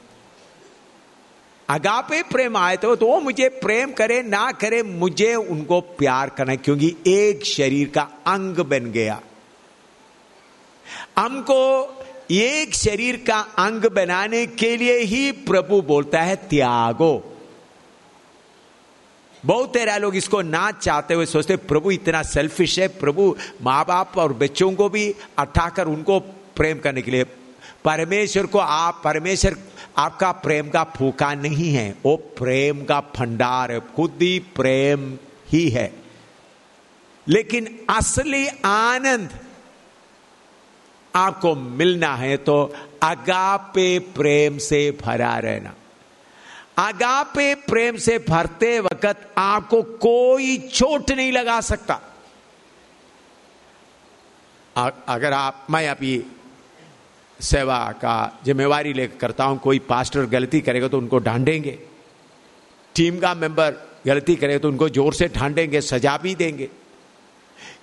अगापे प्रेम आए तो, वो मुझे प्रेम करे ना करे मुझे उनको प्यार करना क्योंकि एक शरीर का अंग बन गया। हमको एक शरीर का अंग बनाने के लिए ही प्रभु बोलता है त्यागो। बहुत तेरा लोग इसको ना चाहते हुए सोचते प्रभु इतना सेल्फिश है प्रभु माँ बाप और बच्चों को भी अठाकर उनको प्रेम करने के लिए परमेश्वर को आप परमेश्वर आपका प्रेम का फूका नहीं है। वो प्रेम का भंडार है खुद ही प्रेम ही है। लेकिन असली आनंद आपको मिलना है तो अगापे प्रेम से भरा रहना। अगापे प्रेम से भरते वक्त आपको कोई चोट नहीं लगा सकता। अगर आप, मैं अभी सेवा का जिम्मेवारी लेकर करता हूँ कोई पास्टर गलती करेगा तो उनको ढांडेंगे। टीम का मेंबर गलती करेगा तो उनको ज़ोर से ढांडेंगे, सजा भी देंगे।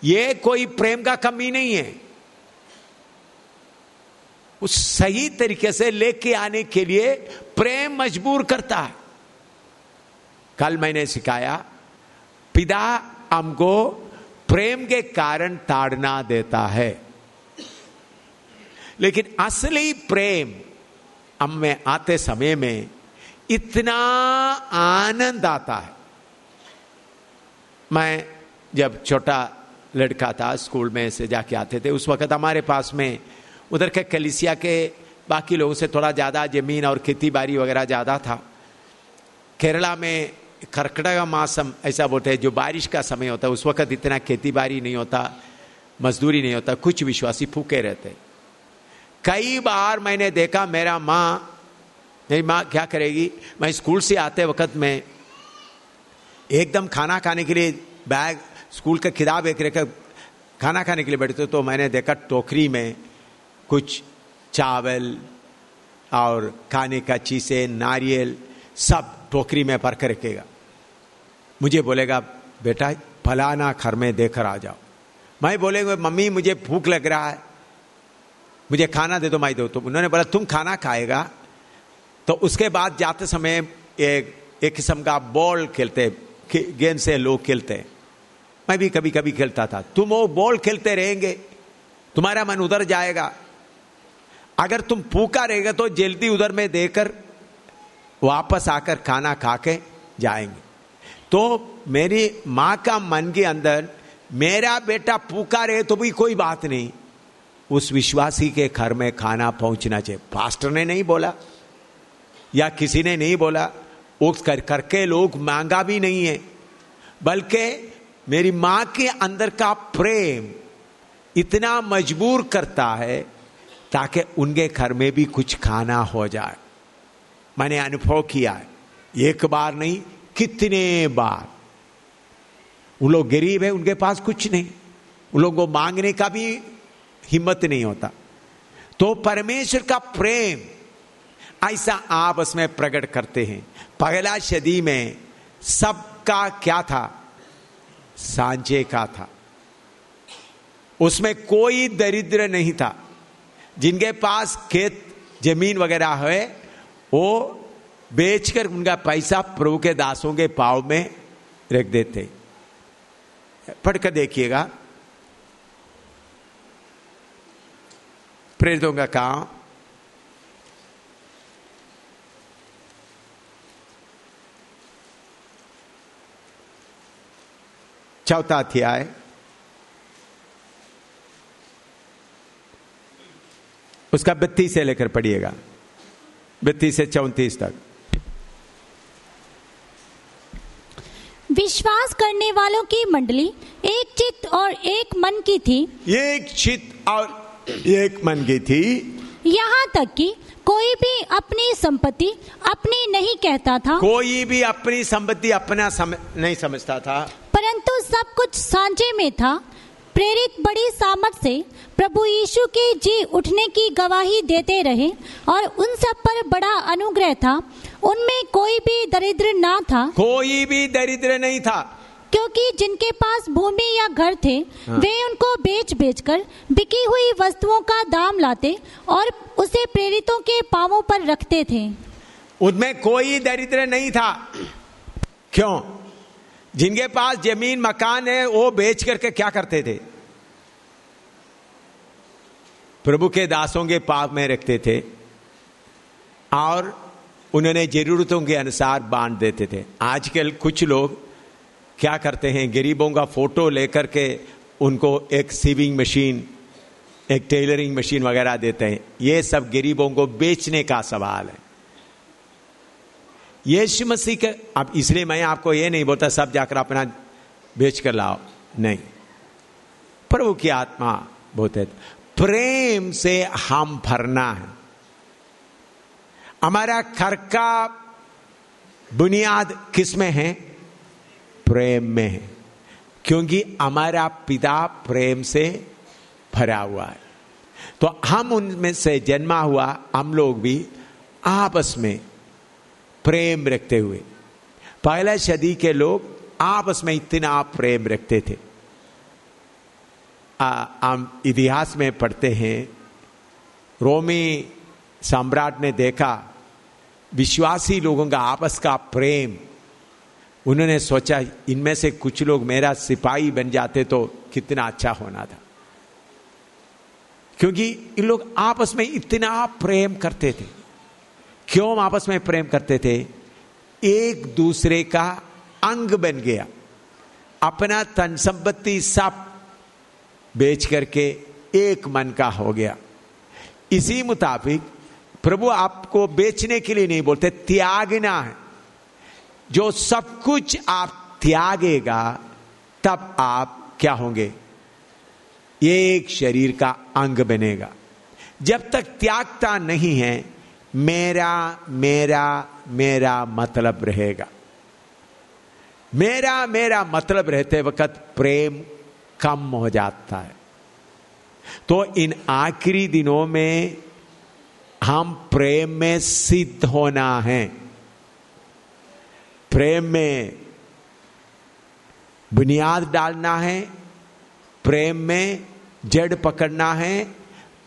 ये कोई प्रेम का कमी नहीं है। उस सही तरीके से लेके आने के लिए प्रेम मजबूर करता है। कल मैंने सिखाया, पिता हमको प्रेम के कारण ताड़ना देता है। लेकिन असली प्रेम हम में आते समय में इतना आनंद आता है। मैं जब छोटा लड़का था, स्कूल में से जाके आते थे, उस वक्त हमारे पास में उधर के कलिसिया के बाकी लोगों से थोड़ा ज़्यादा ज़मीन और खेती बाड़ी वगैरह ज़्यादा था। केरला में करकड़ा का मौसम ऐसा बोलते हैं, जो बारिश का समय होता है उस वक्त इतना खेती बाड़ी नहीं होता, मजदूरी नहीं होता, कुछ विश्वासी फूके रहते। कई बार मैंने देखा, मेरा माँ, मेरी माँ क्या करेगी? मैं स्कूल से आते वक्त में एकदम खाना खाने के लिए बैग, स्कूल का किताब एक रेखा खाना खाने के लिए बैठते तो मैंने देखा टोकरी में कुछ चावल और खाने का चीज़ें, नारियल, सब टोकरी में भर कर रखेगा। मुझे बोलेगा, बेटा, फलाना घर में देकर आ जाओ। मैं बोलेगा, मम्मी, मुझे भूख लग रहा है। मुझे खाना दे दो, माई दो। तो उन्होंने बोला, तुम खाना खाएगा? तो उसके बाद जाते समय एक एक किस्म का बॉल खेलते गेंद से लोग खेलते। मैं भी कभी कभी खेलता था। तुम वो बॉल खेलते रहेंगे, तुम्हारा मन उधर जाएगा। अगर तुम भूखा रहेगा तो जल्दी उधर में देकर वापस आकर खाना खा के जाएँगे। तो मेरी माँ का मन के अंदर, मेरा बेटा भूखा रहे तो भी कोई बात नहीं। उस विश्वासी के घर में खाना पहुँचना चाहिए। पास्टर ने नहीं बोला, या किसी ने नहीं बोला, उस कर करके लोग मांगा भी नहीं है। बल्कि मेरी माँ के अंदर का प्रेम इतना मजबूर करता है ताकि उनके घर में भी कुछ खाना हो जाए। मैंने अनुभव किया है, एक बार नहीं, कितने बार। वो लोग गरीब है, उनके पास कुछ नहीं। उन लोगों को मांगने का भी हिम्मत नहीं होता। तो परमेश्वर का प्रेम ऐसा आपस में प्रकट करते हैं। पहला सदी में सबका क्या था? सांचे का था। उसमें कोई दरिद्र नहीं था। जिनके पास खेत, ज़मीन वगैरह है, वो बेचकर उनका पैसा प्रभु के दासों के पाव में रख देते। पढ़कर देखिएगा। प्रेरितों का काम चौथा अध्याय उसका बत्तीस से लेकर पढ़िएगा। बत्तीस से चौंतीस तक। विश्वास करने वालों की मंडली एक चित्त और एक मन की थी। एक चित्त और एक मन की थी। यहाँ तक कि कोई भी अपनी संपत्ति अपनी नहीं कहता था। कोई भी अपनी संपत्ति अपना सम, नहीं समझता था। परंतु सब कुछ सांझे में था। प्रेरित बड़ी सामर्थ से प्रभु यीशु के जी उठने की गवाही देते रहे और उन सब पर बड़ा अनुग्रह था। उनमें कोई भी दरिद्र ना था। कोई भी दरिद्र नहीं था। क्योंकि जिनके पास भूमि या घर थे हाँ। वे उनको बेच बेचकर बिकी हुई वस्तुओं का दाम लाते और उसे प्रेरितों के पावों पर रखते थे। उनमें कोई दरिद्र नहीं था। क्यों? जिनके पास ज़मीन मकान है वो बेच करके क्या करते थे? प्रभु के दासों के पाप में रखते थे और उन्होंने जरूरतों के अनुसार बांट देते थे। आजकल कुछ लोग क्या करते हैं? गरीबों का फ़ोटो लेकर के उनको एक सीविंग मशीन, एक टेलरिंग मशीन वगैरह देते हैं। ये सब गरीबों को बेचने का सवाल है। यीशु मसीह के अब इसलिए मैं आपको ये नहीं बोलता, सब जाकर अपना बेच कर लाओ। नहीं। प्रभु की आत्मा बोलते प्रेम से हम भरना है। हमारा घर का बुनियाद किसमें है? प्रेम में क्योंकि हमारा पिता प्रेम से भरा हुआ है। तो हम उनमें से जन्मा हुआ, हम लोग भी आपस में प्रेम रखते हुए। पहला सदी के लोग आपस में इतना प्रेम रखते थे। हम इतिहास में पढ़ते हैं, रोमी सम्राट ने देखा, विश्वासी लोगों का आपस का प्रेम उन्होंने सोचा, इनमें से कुछ लोग मेरा सिपाही बन जाते तो कितना अच्छा होना था। क्योंकि इन लोग आपस में इतना प्रेम करते थे। क्यों आपस में प्रेम करते थे? एक दूसरे का अंग बन गया। अपना तन संपत्ति सब बेच करके एक मन का हो गया। इसी मुताबिक प्रभु आपको बेचने के लिए नहीं बोलते, त्यागना है। जो सब कुछ आप त्यागेगा, तब आप क्या होंगे? एक शरीर का अंग बनेगा। जब तक त्यागता नहीं है, मेरा मेरा मेरा मतलब रहेगा। मेरा मेरा मतलब रहते वक्त प्रेम कम हो जाता है। तो इन आखिरी दिनों में हम प्रेम में सिद्ध होना है। प्रेम में बुनियाद डालना है, प्रेम में जड़ पकड़ना है,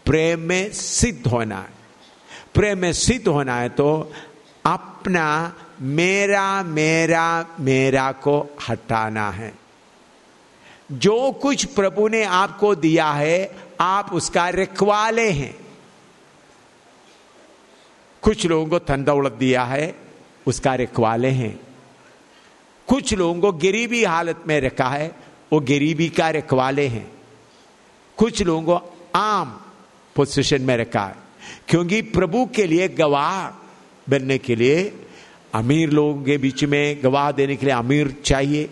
प्रेम में सिद्ध होना है। प्रेम में सिद्ध होना है तो अपना मेरा मेरा मेरा को हटाना है। जो कुछ प्रभु ने आपको दिया है, आप उसका रखवाले हैं। कुछ लोगों को धन दौलत दिया है, उसका रखवाले हैं। कुछ लोगों को गरीबी हालत में रखा है, वो गरीबी का रखवाले हैं। कुछ लोगों को आम पोजिशन में रखा है, क्योंकि प्रभु के लिए गवाह बनने के लिए, अमीर लोगों के बीच में गवाह देने के लिए अमीर चाहिए,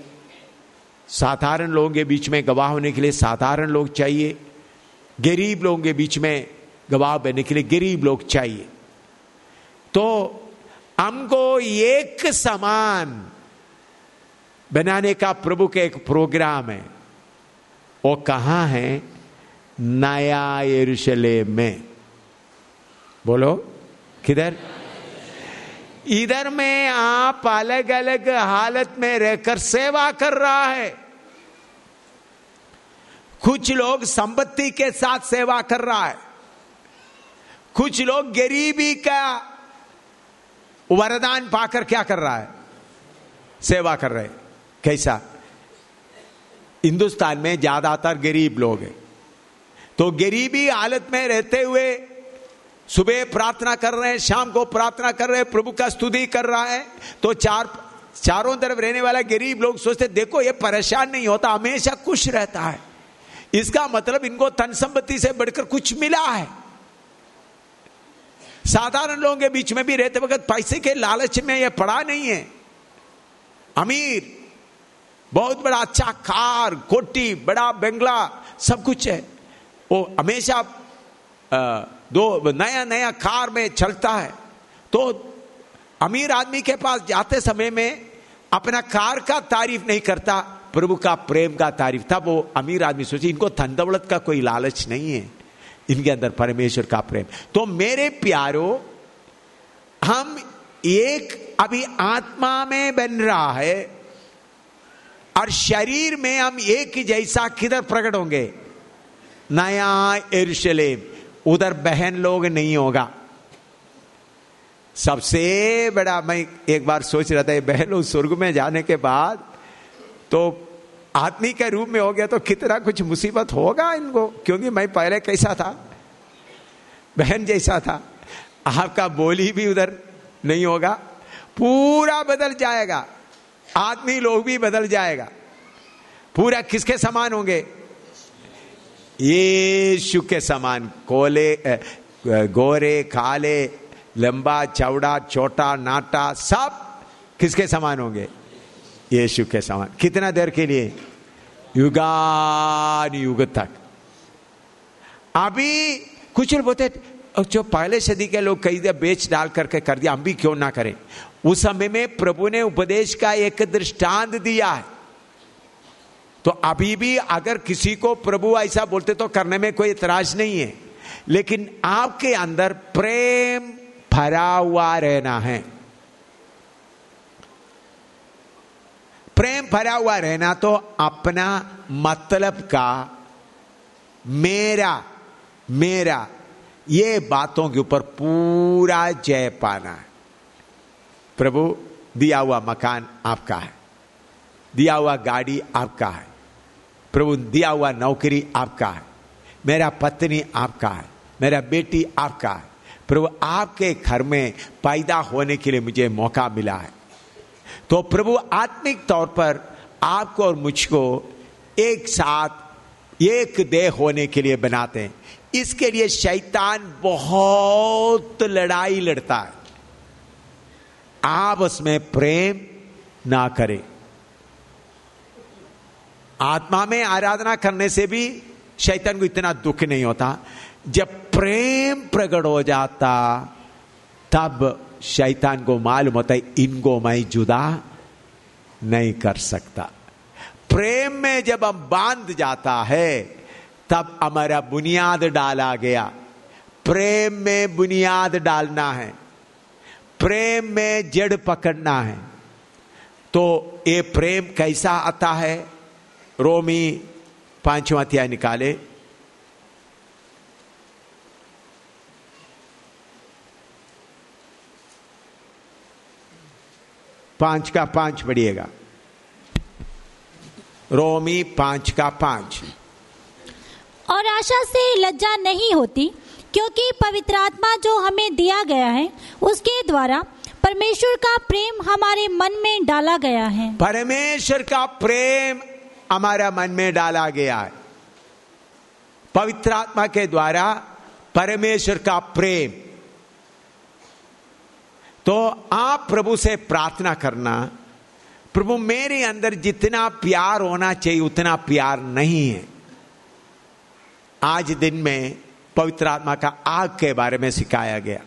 साधारण लोगों के बीच में गवाह होने के लिए साधारण लोग चाहिए, गरीब लोगों के बीच में गवाह बनने के लिए गरीब लोग चाहिए। तो हमको एक समान बनाने का प्रभु के एक प्रोग्राम है। वो कहाँ है? नया यरूशलेम में। बोलो, किधर? इधर में आप अलग अलग हालत में रहकर सेवा कर रहा है। कुछ लोग संपत्ति के साथ सेवा कर रहा है। कुछ लोग गरीबी का वरदान पाकर क्या कर रहा है? सेवा कर रहे कैसा? हिंदुस्तान में ज़्यादातर गरीब लोग हैं। तो गरीबी हालत में रहते हुए सुबह प्रार्थना कर रहे हैं, शाम को प्रार्थना कर रहे हैं, प्रभु का स्तुति कर रहा है। तो चार, चारों तरफ़ रहने वाला गरीब लोग सोचते, देखो, ये परेशान नहीं होता, हमेशा खुश रहता है। इसका मतलब इनको धन संपत्ति से बढ़कर कुछ मिला है। साधारण लोगों के बीच में भी रहते वक्त पैसे के लालच में यह पड़ा नहीं है। अमीर बहुत बड़ा अच्छा कार, कोटी, बड़ा बंगला, सब कुछ है। वो हमेशा दो नया नया कार में चलता है। तो अमीर आदमी के पास जाते समय में अपना कार का तारीफ़ नहीं करता, प्रभु का प्रेम का तारीफ़। था वो अमीर आदमी सोचे, इनको धन दौलत का कोई लालच नहीं है। इनके अंदर परमेश्वर का प्रेम। तो मेरे प्यारो, हम एक अभी आत्मा में बन रहा है और शरीर में हम एक ही जैसा किधर प्रकट होंगे? नया एरुशलेम उधर बहन लोग नहीं होगा। सबसे बड़ा मैं एक बार सोच रहा था बहन लोग स्वर्ग में जाने के बाद तो आदमी के रूप में हो गया तो कितना कुछ मुसीबत होगा इनको, क्योंकि मैं पहले कैसा था? बहन जैसा था। आपका बोली भी उधर नहीं होगा, पूरा बदल जाएगा। आदमी लोग भी बदल जाएगा। पूरा किसके समान होंगे? यीशु के समान। कोले गोरे, काले, लंबा, चौड़ा, छोटा, नाटा, सब किसके समान होंगे? यीशु के समान। कितना देर के लिए? युगान युग तक। अभी कुछ बोलते जो पहले सदी के लोग कई दिया बेच डाल करके कर दिया, हम भी क्यों ना करें? उस समय में प्रभु ने उपदेश का एक दृष्टांत दिया है। तो अभी भी अगर किसी को प्रभु ऐसा बोलते तो करने में कोई इतराज नहीं है। लेकिन आपके अंदर प्रेम भरा हुआ रहना है। प्रेम भरा हुआ रहना तो अपना मतलब का मेरा मेरा ये बातों के ऊपर पूरा जय पाना है। प्रभु, दिया हुआ मकान आपका है। दिया हुआ गाड़ी आपका है। प्रभु, दिया हुआ नौकरी आपका है। मेरा पत्नी आपका है। मेरा बेटी आपका है। प्रभु, आपके घर में पैदा होने के लिए मुझे मौका मिला है। तो प्रभु, आत्मिक तौर पर आपको और मुझको एक साथ, एक देह होने के लिए बनाते हैं। इसके लिए शैतान बहुत लड़ाई लड़ता है। आप उसमें प्रेम ना करें। आत्मा में आराधना करने से भी शैतान को इतना दुख नहीं होता। जब प्रेम प्रकट हो जाता, तब शैतान को मालूम होता है, इनको मैं जुदा नहीं कर सकता। प्रेम में जब हम बाँध जाता है, तब हमारा बुनियाद डाला गया। प्रेम में बुनियाद डालना है। प्रेम में जड़ पकड़ना है। तो ये प्रेम कैसा आता है? रोमी पांचवा अध्याय निकाले। पाँच का पाँच पढ़िएगा। रोमी पाँच का पाँच। और आशा से लज्जा नहीं होती। क्योंकि पवित्र आत्मा जो हमें दिया गया है, उसके द्वारा परमेश्वर का प्रेम हमारे मन में डाला गया है। परमेश्वर का प्रेम हमारा मन में डाला गया है। पवित्र आत्मा के द्वारा परमेश्वर का प्रेम। तो आप प्रभु से प्रार्थना करना, प्रभु मेरे अंदर जितना प्यार होना चाहिए, उतना प्यार नहीं है। आज दिन में पवित्र आत्मा का आग के बारे में सिखाया गया।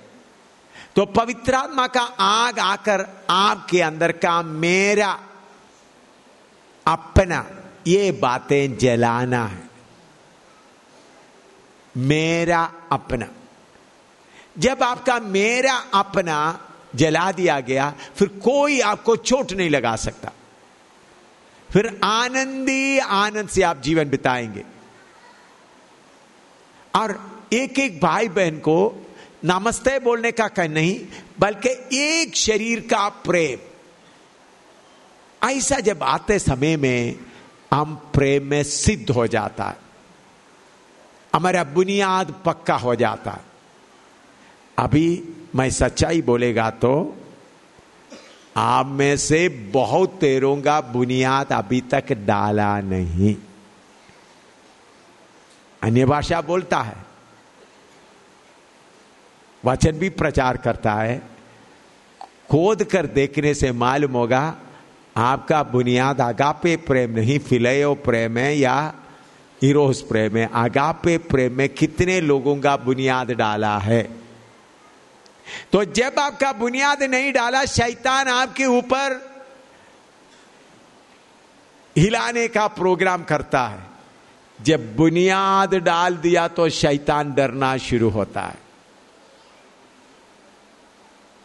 तो पवित्र आत्मा का आग आकर आपके अंदर का मेरा, अपना ये बातें जलाना है। मेरा अपना। जब आपका मेरा अपना जला दिया गया, फिर कोई आपको चोट नहीं लगा सकता। फिर आनंदी आनंद से आप जीवन बिताएँगे। और एक एक भाई बहन को नमस्ते बोलने का कह नहीं, बल्कि एक शरीर का प्रेम। ऐसा जब आते समय में हम प्रेम में सिद्ध हो जाता है। हमारा बुनियाद पक्का हो जाता है। अभी मैं सच्चाई बोलेगा तो आप में से बहुत तेरों का बुनियाद अभी तक डाला नहीं। अन्य भाषा बोलता है वचन भी प्रचार करता है। खोद कर देखने से मालूम होगा, आपका बुनियाद आगापे प्रेम नहीं, फिलयो प्रेम है या इरोस प्रेम है। आगापे प्रेम में कितने लोगों का बुनियाद डाला है। तो जब आपका बुनियाद नहीं डाला, शैतान आपके ऊपर हिलाने का प्रोग्राम करता है। जब बुनियाद डाल दिया तो शैतान डरना शुरू होता है।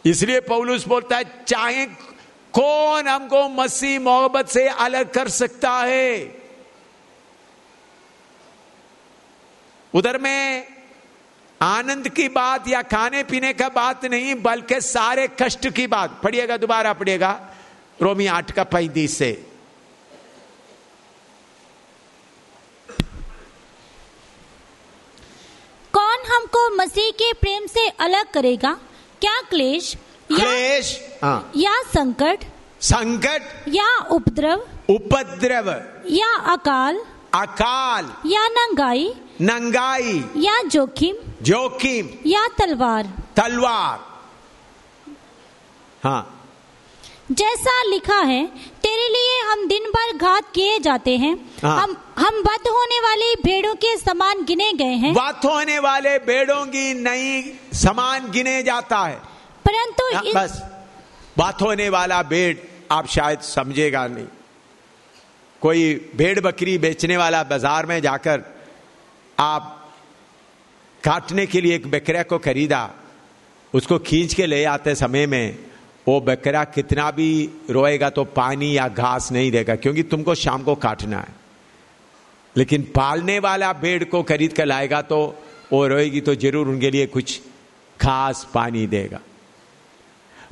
इसलिए पौलुस बोलता है, चाहे कौन हमको मसीह मोहब्बत से अलग कर सकता है? उधर में आनंद की बात या खाने पीने का बात नहीं, बल्कि सारे कष्ट की बात। पढ़िएगा दोबारा, पढ़िएगा। रोमी आठ का पैंतीस से। कौन हमको मसीह के प्रेम से अलग करेगा? क्या क्लेश? क्लेश हाँ। या संकट? संकट। या उपद्रव? उपद्रव। या अकाल? अकाल। या नंगाई? नंगाई। या जोखिम? जोखिम। या तलवार? तलवार। हाँ। जैसा लिखा है तेरे लिए हम दिन भर घात किए जाते हैं। हाँ। हम हम बद होने वाली भेड़ों के समान गिने गए हैं। बात होने वाले भेड़ों की नई समान गिने जाता है। परंतु इस, बस बात होने वाला भेड़ आप शायद समझेगा नहीं। कोई भेड़ बकरी बेचने वाला बाज़ार में जाकर आप काटने के लिए एक बकरा को खरीदा उसको खींच के ले आते समय में वो बकरा कितना भी रोएगा तो पानी या घास नहीं देगा क्योंकि तुमको शाम को काटना है। लेकिन पालने वाला भेड़ को खरीद कर लाएगा तो वो रोएगी तो ज़रूर उनके लिए कुछ खास पानी देगा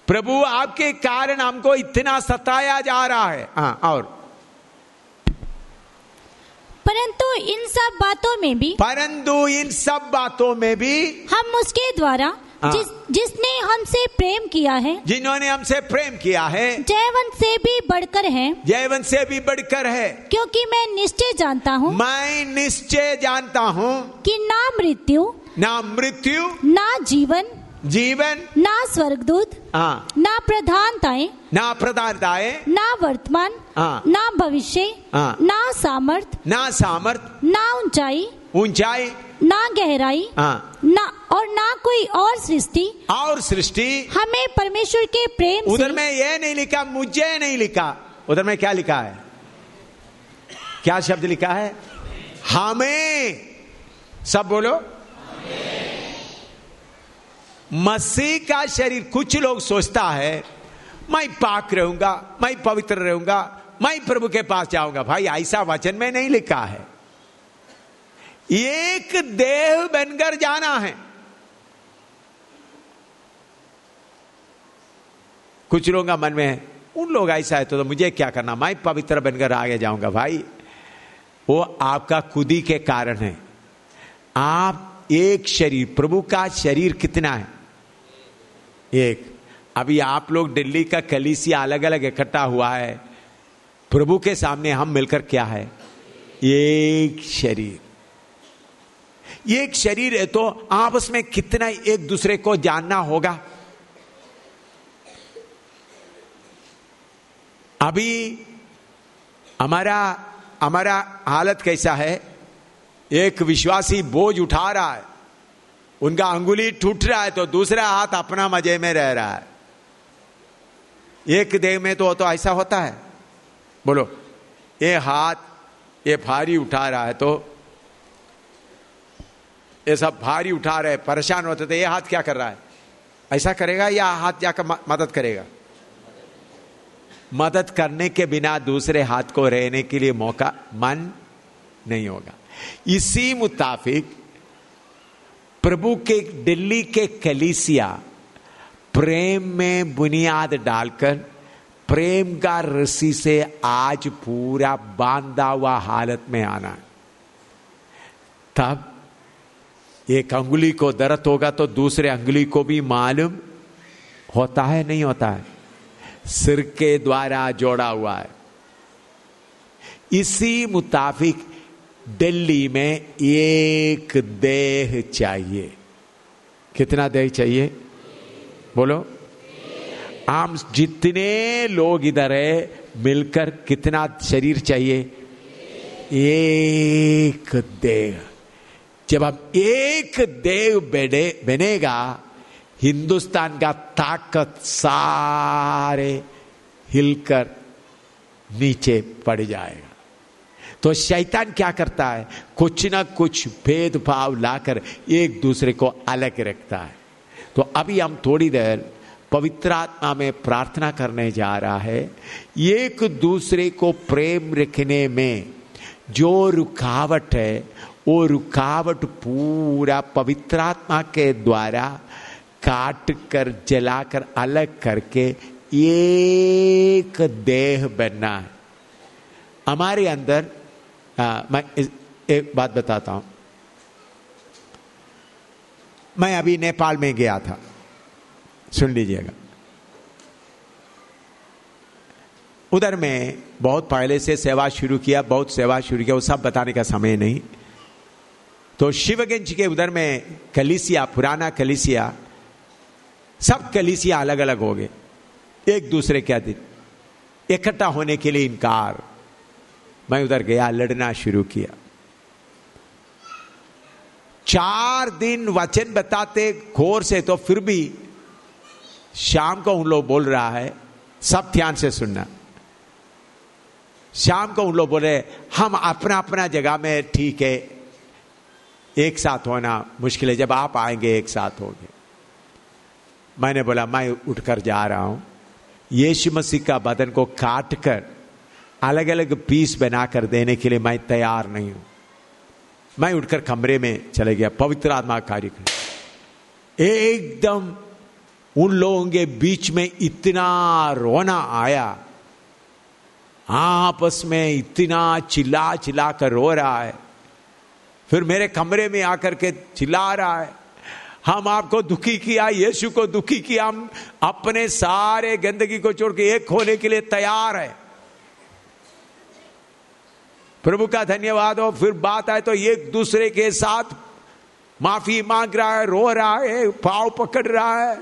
प्रभु आपके कारण हमको इतना सताया जा रहा है हाँ और परंतु इन सब बातों में भी परंतु इन सब बातों में भी हम उसके द्वारा। जिस जिसने हमसे प्रेम किया है जिन्होंने हमसे प्रेम किया है जयवंत से भी बढ़कर है जैवन से भी बढ़कर है क्योंकि मैं निश्चय जानता हूँ मैं निश्चय जानता हूँ कि ना मृत्यु ना मृत्यु ना जीवन जीवन ना स्वर्गदूत हाँ ना प्रधानताएँ ना प्रधानताएँ ना वर्तमान हाँ। ना भविष्य हाँ। ना सामर्थ ना सामर्थ ना ऊंचाई ऊंचाई ना गहराई हाँ। ना और ना कोई और सृष्टि। और सृष्टि। हमें परमेश्वर के प्रेम उधर में ये नहीं लिखा मुझे नहीं लिखा। उधर में क्या लिखा है? क्या शब्द लिखा है? हमें। सब बोलो। मसीह का शरीर कुछ लोग सोचता है मैं पाक रहूँगा मैं पवित्र रहूँगा मैं प्रभु के पास जाऊँगा। भाई ऐसा वचन में नहीं लिखा है। एक देह बनकर जाना है। कुछ लोगों का मन में है उन लोग ऐसा है तो, तो मुझे क्या करना? मैं पवित्र बनकर आगे जाऊँगा भाई। वो आपका खुदी के कारण है। आप एक शरीर प्रभु का शरीर कितना है? एक। अभी आप लोग दिल्ली का कलीसिया अलग अलग इकट्ठा हुआ है। प्रभु के सामने हम मिलकर क्या है? एक शरीर। एक शरीर है तो आपस में कितना एक दूसरे को जानना होगा। अभी हमारा हमारा हालत कैसा है? एक विश्वासी बोझ उठा रहा है। उनका अंगुली टूट रहा है तो दूसरा हाथ अपना मज़े में रह रहा है। एक देह में तो तो ऐसा होता है। बोलो, ये हाथ ये भारी उठा रहा है तो ये सब भारी उठा रहे, परेशान होते थे, ये हाथ क्या कर रहा है? ऐसा करेगा या हाथ जाकर मदद करेगा? मदद करने के बिना दूसरे हाथ को रहने के लिए मौका मन नहीं होगा। इसी मुताबिक प्रभु के दिल्ली के कलीसिया प्रेम में बुनियाद डालकर, प्रेम का रस्सी से आज पूरा बांधा हुआ हालत में आना। तब एक अंगुली को दर्द होगा तो दूसरे अंगुली को भी मालूम होता है, नहीं होता है? सिर के द्वारा जोड़ा हुआ है। इसी मुताबिक दिल्ली में एक देह चाहिए। कितना देह चाहिए? बोलो। आम जितने लोग इधर है, मिलकर कितना शरीर चाहिए? एक देह। जब हम एक देव बने, बनेगा, हिंदुस्तान का ताकत सारे हिलकर नीचे पड़ जाएगा। तो शैतान क्या करता है? कुछ ना कुछ भेदभाव लाकर एक दूसरे को अलग रखता है। तो अभी हम थोड़ी देर पवित्र आत्मा में प्रार्थना करने जा रहा है। एक दूसरे को प्रेम रखने में जो रुकावट है वो रुकावट पूरा पवित्रात्मा के द्वारा काट कर जलाकर अलग करके एक देह बनना है हमारे अंदर आ, मैं एक बात बताता हूँ मैं अभी नेपाल में गया था सुन लीजिएगा उधर में बहुत पहले से सेवा शुरू किया बहुत सेवा शुरू किया वो सब बताने का समय नहीं तो शिवगंज के उधर में कलिसिया, पुराना कलिसिया, सब कलिसिया अलग अलग हो गए। एक दूसरे के दिन इकट्ठा होने के लिए इनकार। मैं उधर गया, लड़ना शुरू किया। चार दिन वचन बताते घोर से तो फिर भी शाम को उन लोग बोल रहा है, सब ध्यान से सुनना। शाम को उन लोग बोले, हम अपना अपना जगह में ठीक है एक साथ होना मुश्किल है, जब आप आएँगे, एक साथ होंगे। मैंने बोला, मैं उठकर जा रहा हूँ। यीशु मसीह का बदन को काट कर अलग अलग पीस बनाकर देने के लिए मैं तैयार नहीं हूँ। मैं उठकर कमरे में चले गया, पवित्र आत्मा कार्यक्रम। एकदम उन लोगों के बीच में इतना रोना आया। आपस में इतना चिल्ला चिल्ला कर रो रहा है। फिर मेरे कमरे में आकर के चिल्ला रहा है, हम आपको दुखी किया, यीशु को दुखी किया, हम अपने सारे गंदगी को छोड़ के एक होने के लिए तैयार है। प्रभु का धन्यवाद हो, फिर बात आए तो एक दूसरे के साथ माफ़ी मांग रहा है, रो रहा है, पाव पकड़ रहा है।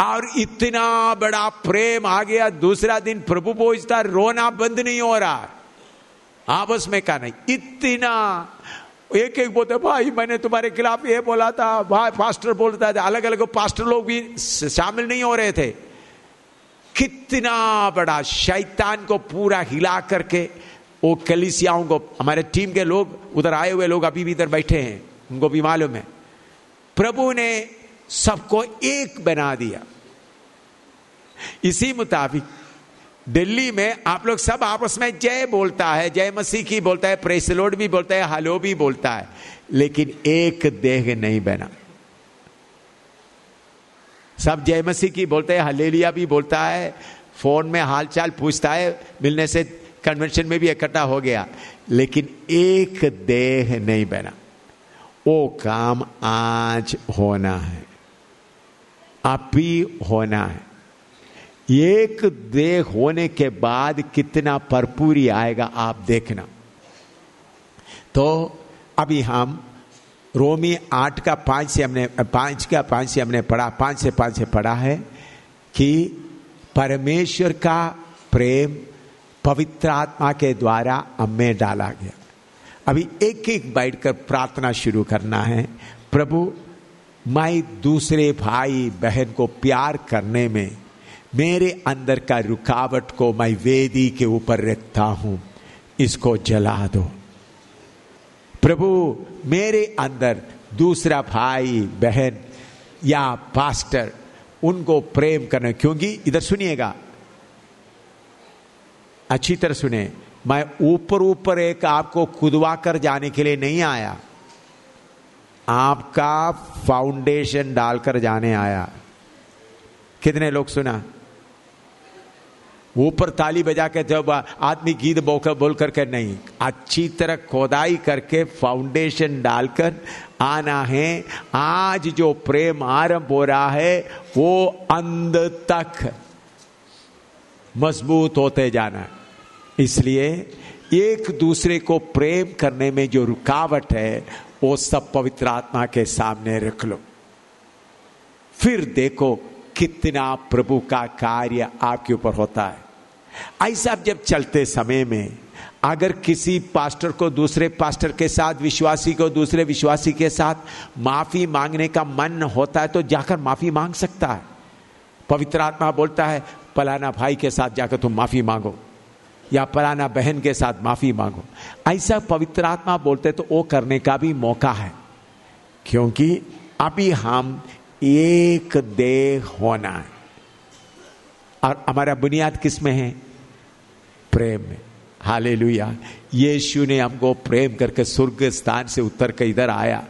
और इतना बड़ा प्रेम आ गया, दूसरा दिन प्रभु पहुँचता रोना बंद नहीं हो रहा। आपस में का नहीं इतना एक एक बोलते, भाई, मैंने तुम्हारे खिलाफ ये बोला था, भाई, पास्टर बोलता था अलग अलग पास्टर लोग भी शामिल नहीं हो रहे थे। कितना बड़ा शैतान को पूरा हिला करके वो कलिसियाओं को, हमारे टीम के लोग, उधर आए हुए लोग अभी भी इधर बैठे हैं, उनको भी मालूम है। प्रभु ने सबको एक बना दिया। इसी मुताबिक दिल्ली में आप लोग सब आपस में जय बोलता है, जय मसीह की बोलता है प्रेसलोड भी बोलता है, हलो भी बोलता है, लेकिन एक देह नहीं बना। सब जय मसीह की बोलते हैं, हलेलिया भी बोलता है, फ़ोन में हालचाल पूछता है, मिलने से कन्वेंशन में भी इकट्ठा हो गया, लेकिन एक देह नहीं बना। वो काम आज होना है आप अभी होना है। एक देह होने के बाद कितना भरपूरी आएगा, आप देखना। तो अभी हम रोमी आठ का पाँच से हमने, पाँच का पाँच से हमने पढ़ा, पाँच से पाँच से पढ़ा है कि परमेश्वर का प्रेम पवित्र आत्मा के द्वारा हमें डाला गया। अभी एक एक बैठकर प्रार्थना शुरू करना है। प्रभु, मैं दूसरे भाई बहन को प्यार करने में मेरे अंदर का रुकावट को मैं वेदी के ऊपर रखता हूँ, इसको जला दो। प्रभु, मेरे अंदर दूसरा भाई, बहन या पास्टर उनको प्रेम करना, क्योंकि इधर सुनिएगा। अच्छी तरह सुने, मैं ऊपर ऊपर एक आपको खुदवा कर जाने के लिए नहीं आया। आपका फाउंडेशन डालकर जाने आया। कितने लोग सुना? ऊपर ताली बजा के जब आदमी गीत बोकर बोल करके नहीं, अच्छी तरह खोदाई करके फाउंडेशन डालकर आना है। आज जो प्रेम आरंभ हो रहा है, वो अंत तक मज़बूत होते जाना इसलिए एक दूसरे को प्रेम करने में जो रुकावट है, वो सब पवित्र आत्मा के सामने रख लो। फिर देखो कितना प्रभु का कार्य आपके ऊपर होता है। ऐसा जब चलते समय में, अगर किसी पास्टर को दूसरे पास्टर के साथ, विश्वासी को दूसरे विश्वासी के साथ माफ़ी मांगने का मन होता है तो जाकर माफ़ी मांग सकता है। पवित्र आत्मा बोलता है पलाना भाई के साथ जाकर तुम माफ़ी मांगो, या पलाना बहन के साथ माफ़ी मांगो। ऐसा पवित्र आत्मा बोलते तो वो करने का भी मौका है। क्योंकि अभी हम एक देह होना है। और हमारा बुनियाद किसमें है? प्रेम में। हाले लुया यीशु ने हमको प्रेम करके स्वर्ग स्थान से उतर कर इधर आया।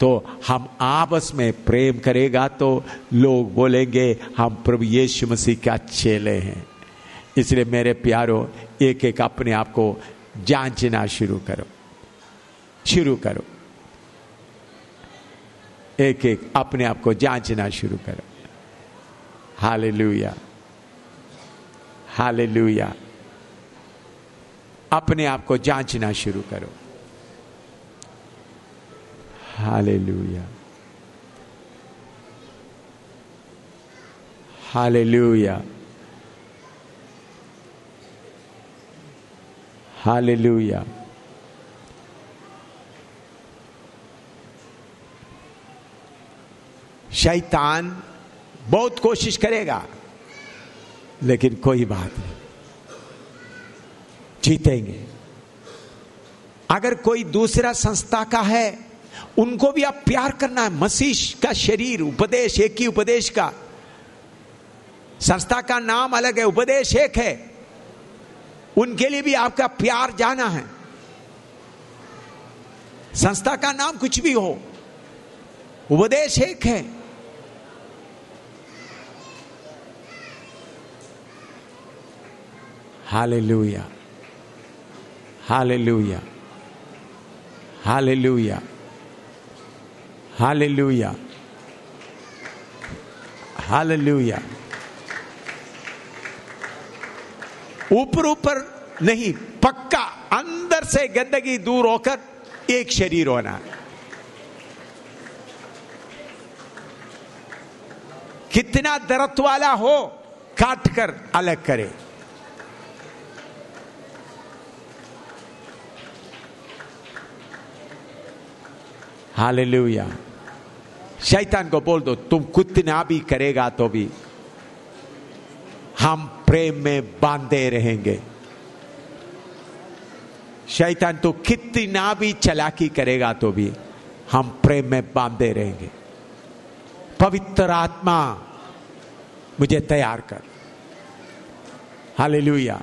तो हम आपस में प्रेम करेगा तो लोग बोलेंगे, हम प्रभु यीशु मसीह का चेले हैं। इसलिए मेरे प्यारो एक एक अपने आप को जांचना शुरू करो। शुरू करो। एक एक अपने आप को जांचना शुरू करो। हाले लुया हाले लुया अपने आप को जांचना शुरू करो। हाले लुया हाले लुया हालेलुया। शैतान बहुत कोशिश करेगा। लेकिन कोई बात नहीं। जीतेंगे। अगर कोई दूसरा संस्था का है, उनको भी आप प्यार करना है। मसीह का शरीर, उपदेश, एक ही उपदेश का। संस्था का नाम अलग है, उपदेश एक है। उनके लिए भी आपका प्यार जाना है। संस्था का नाम कुछ भी हो, उपदेश एक है। Hallelujah hallelujah hallelujah hallelujah hallelujah ऊपर ऊपर नहीं, पक्का अंदर से गंदगी दूर होकर एक शरीर होना। कितना दरत वाला हो काट कर अलग करे। हालेलुया शैतान को बोल दो तुम कितना भी करेगा तो भी हम प्रेम में बांधे रहेंगे शैतान तो कितना भी चलाकी करेगा तो भी हम प्रेम में बांधे रहेंगे पवित्र आत्मा मुझे तैयार कर हालेलुया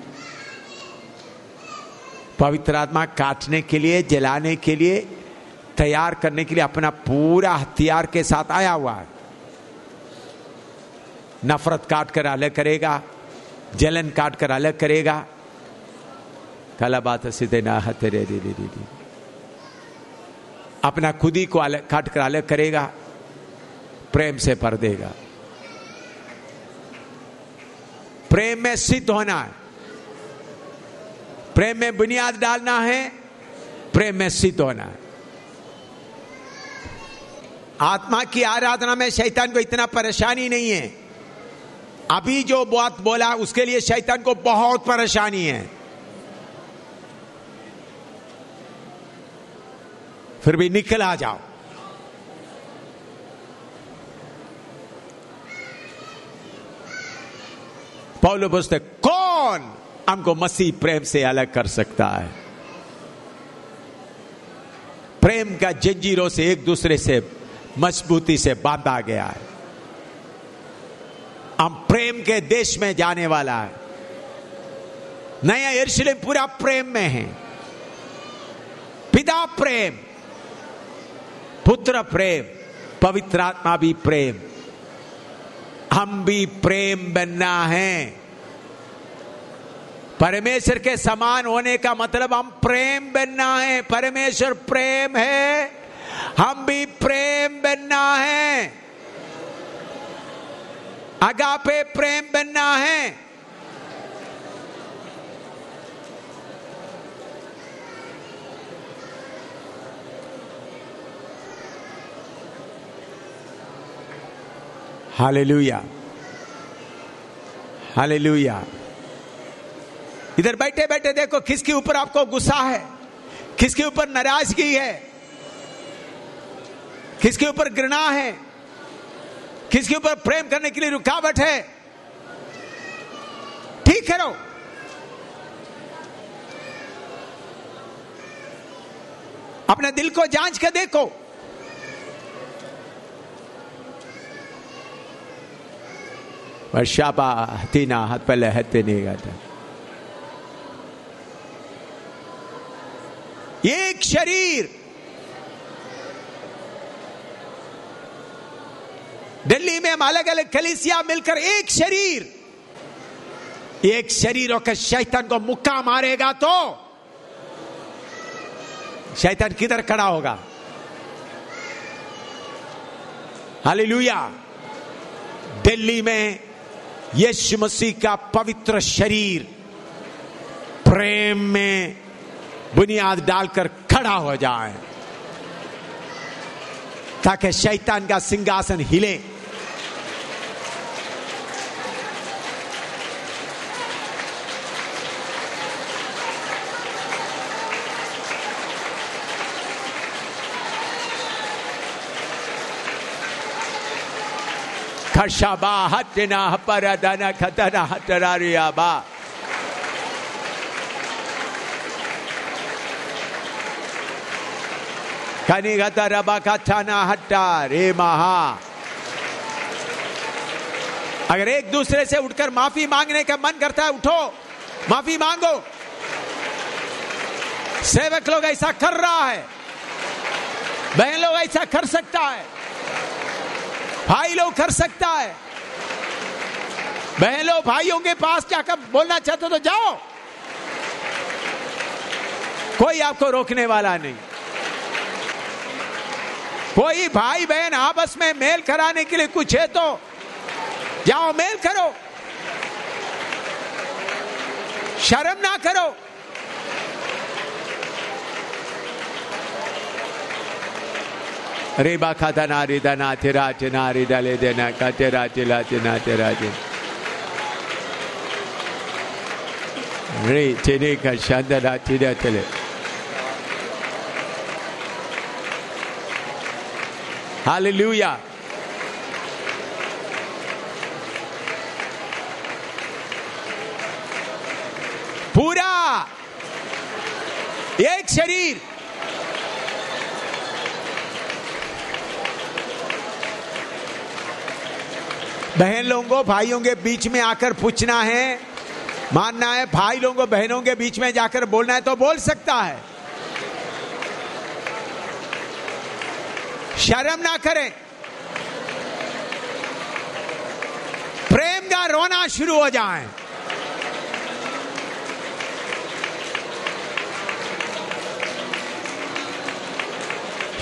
पवित्र आत्मा काटने के लिए जलाने के लिए तैयार करने के लिए अपना पूरा हथियार के साथ आया हुआ है। नफरत काट कर अलग करेगा, जलन काट कर अलग करेगा। कला बात सीधे ना तेरे दी दी दी। अपना खुद ही को अलग, काट कर अलग करेगा, प्रेम से पर देगा। प्रेम में सिद्ध होना है। प्रेम में बुनियाद डालना है, प्रेम में सिद्ध होना है। आत्मा की आराधना में शैतान को इतना परेशानी नहीं है। अभी जो बात बोला, उसके लिए शैतान को बहुत परेशानी है। फिर भी निकल आ जाओ। पौलो पूछते, कौन हमको मसीह प्रेम से अलग कर सकता है? प्रेम का जंजीरों से एक दूसरे से मजबूती से बांधा गया है। हम प्रेम के देश में जाने वाला है। नया यरूशलेम पूरा प्रेम में है। पिता प्रेम, पुत्र प्रेम, पवित्र आत्मा भी प्रेम। हम भी प्रेम बनना है। परमेश्वर के समान होने का मतलब हम प्रेम बनना है। परमेश्वर प्रेम है। हम भी प्रेम बनना है। अगापे प्रेम बनना है। हालेलुया। हालेलुया। इधर बैठे बैठे देखो, किसके ऊपर आपको गुस्सा है? किसके ऊपर नाराज़गी है? किसके ऊपर घृणा है? किसके ऊपर प्रेम करने के लिए रुकावट है? ठीक करो। अपने दिल को जाँच कर देखो। वर्षापा हतीना हाथ पहले हत्ते नहीं गाता। एक शरीर दिल्ली में हम अलग अलग कलिसिया मिलकर एक शरीर एक शरीर होकर शैतान को मुक्का मारेगा तो शैतान किधर खड़ा होगा? हालेलुया। दिल्ली में यीशु मसीह का पवित्र शरीर प्रेम में बुनियाद डालकर खड़ा हो जाए, ताकि शैतान का सिंहासन हिले। हट्टा रे महा अगर एक दूसरे से उठकर माफ़ी मांगने का मन करता है, उठो। माफ़ी मांगो। सेवक लोग ऐसा कर रहा है। बहन लोग ऐसा कर सकता है। भाई लोग कर सकता है। बहन, भाइयों के पास जाकर बोलना चाहते तो जाओ। कोई आपको रोकने वाला नहीं। कोई भाई बहन आपस में मेल कराने के लिए कुछ है तो जाओ मेल करो। शर्म ना करो। दा ना तेरा ना रे डाले देना का तेरा चिला ना तेरा रे तेरे का शानदार चिरा चले हालेलुया पूरा एक शरीर बहन लोगों, भाइयों के बीच में आकर पूछना है। मानना है, भाई लोगों, बहनों के बीच में जाकर बोलना है तो बोल सकता है। शर्म ना करें। प्रेम का रोना शुरू हो जाए।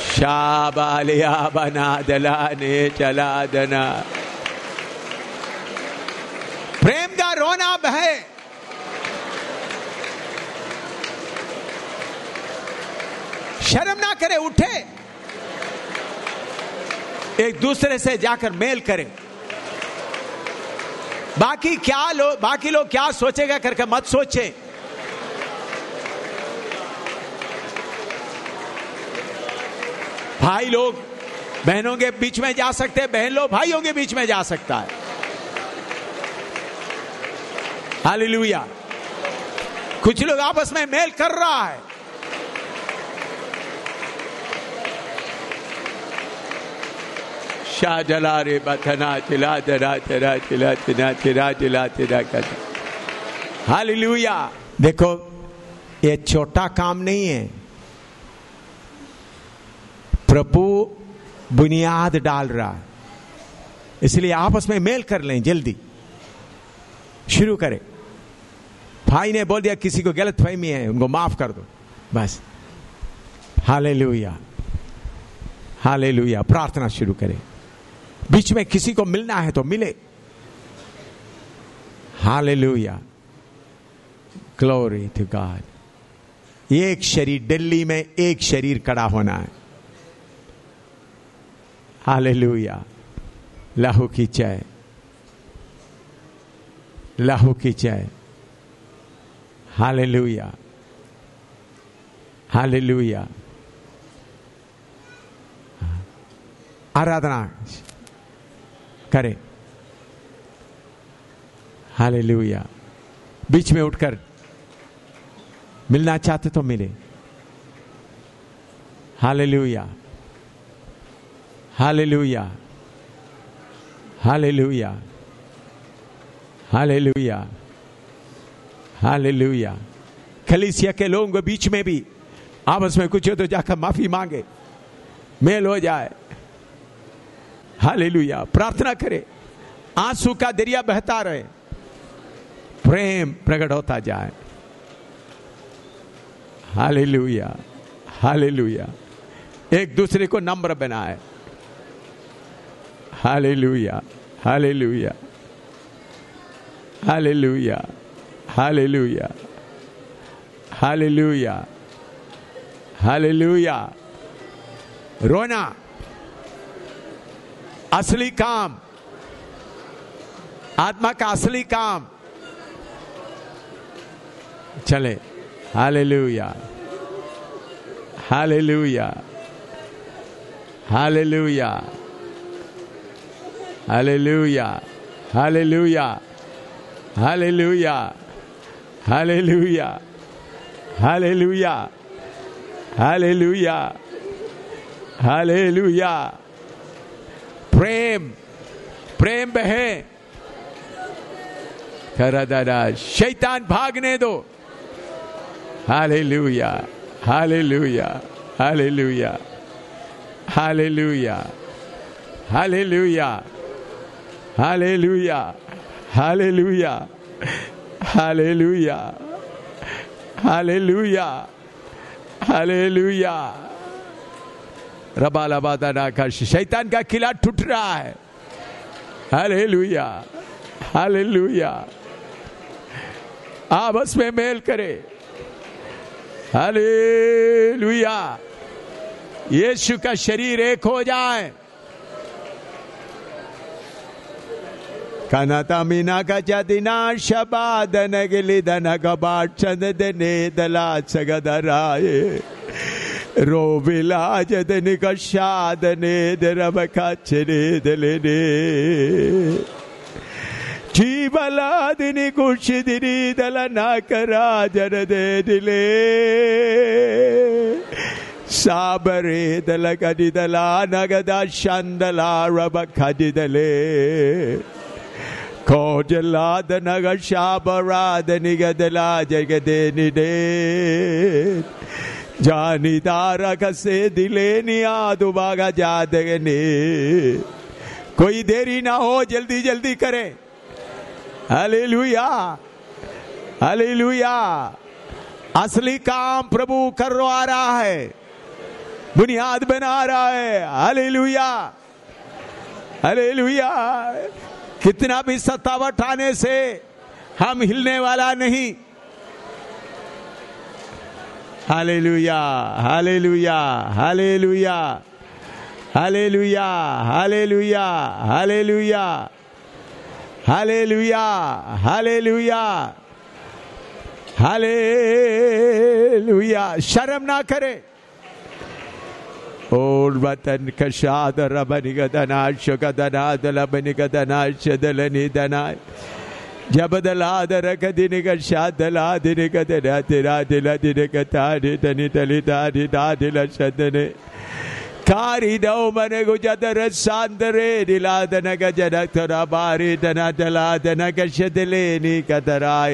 शाबालिया बना दला ने चला दना प्रेम का रोना बहे शर्म ना करे, उठे। एक दूसरे से जाकर मेल करें। बाकी क्या लोग बाकी लोग क्या सोचेगा करके मत सोचे। भाई लोग, बहनों के बीच में जा सकते हैं, बहन लोग भाइयों के बीच में जा सकता है। हालेलुया। कुछ लोग आपस में मेल कर रहा है। शाह जला रे बथना चिला चरा चरा चिला चिना चिरा चिला चिरा कर हालेलुया। देखो, ये छोटा काम नहीं है। प्रभु बुनियाद डाल रहा है। इसलिए आपस में मेल कर लें जल्दी। शुरू करें। भाई ने बोल दिया, किसी को गलत फहमी है, उनको माफ़ कर दो। बस। हाले लुया हाले लुया प्रार्थना शुरू करें। बीच में किसी को मिलना है तो मिले। हाले लुया ग्लोरी टू गॉड एक शरीर, दिल्ली में एक शरीर कड़ा होना है। हालेलुया। लहू की जय लहू की जय हालेलुया। हालेलुया। आराधना करें। हालेलुया। बीच में उठकर मिलना चाहते तो मिले। Hallelujah. Hallelujah. Hallelujah. Hallelujah. Hallelujah. कलीसिया के लोगों के बीच में भी आपस में कुछ हो तो जाकर माफ़ी मांगे। मेल हो जाए। हालेलुया। प्रार्थना करे। आँसू का दरिया बहता रहे। प्रेम प्रकट होता जाए। हालेलुया। हालेलुया। एक दूसरे को नम्र बनाए। Hallelujah. Hallelujah. Hallelujah hallelujah hallelujah hallelujah रोना असली काम आत्मा का असली काम चले hallelujah hallelujah hallelujah hallelujah hallelujah hallelujah hallelujah hallelujah hallelujah hallelujah प्रेम प्रेम बहे करा दादा शैतान भागने दो hallelujah hallelujah hallelujah hallelujah hallelujah hallelujah Hallelujah. Hallelujah. Hallelujah. Hallelujah. रबा लबादाना का शैतान का किला टूट रहा है हले लुया हले लुया आपस में मेल करे हले लुया यीशु का शरीर एक हो जाए ಕನತಮಿನ ಗಜದಿನ ಶಬಾದ ನಗಿಲಿದ ನಗಭಾಕ್ಷದ ನೇದಲಾಚಗದರಾಯೇ ರೋವಿಲಾಜದ ನಿಕಷಾದ ನೇದರವ ಕಚ್ಚನೇದಲೆನೇ ಜೀವಲಾದಿನಿ ಕುಷಿದಿನಿ ದಲ ನಾಕರಾಜನದೇದಿಲೇ ಸಾಬರೇದಲ ಕದಿದಲ ನಗದ ಶಂದಲಾರವ ಕದಿದಲೇ ಕೋಜಲಾದನಗ ಶಾಬರಾಧನಿಗ ದಲಾ ಜಗದೇ ನಿಡೇ ಜಾನಿದಾರಕ ಸೇದಿಲೇನಿ ಆದು ಭಾಗ ಜಾದಗನೆ कोई देरी ना हो जल्दी जल्दी करें। अले लुया अले लुया असली काम प्रभु करवा रहा है। बुनियाद बना रहा है। अले लुया अले लुया कितना भी सतावट आने से हम हिलने वाला नहीं। Hallelujah hallelujah hallelujah hallelujah hallelujah hallelujah hallelujah hallelujah hallelujah. लुया ना लुया ओर लुया कशाद लुया गदना लुया शर्म ना शदलनि ओर्वतन कषाद रबनिगदनाश गदनादलबनिगदनाशदलनिधनाय ಜಬದಲಾದರಕದಿನಿಗಶಾದಲಾದಿನಿಗದರಾತಿರಾದಿಲದಿನಿಗತಾರಿತನಿತಲಿತಾರಿತಾದಿಲಶದನೆ ಕಾರಿದೌ ಮನೆಗು ಜದರ ಸಾಂದರೆ ನಿಲಾದನಗ ಜನತರ ಬಾರಿದನ ದಲಾದನ ಕಶದಲೇ ನೀ ಕದರಾಯ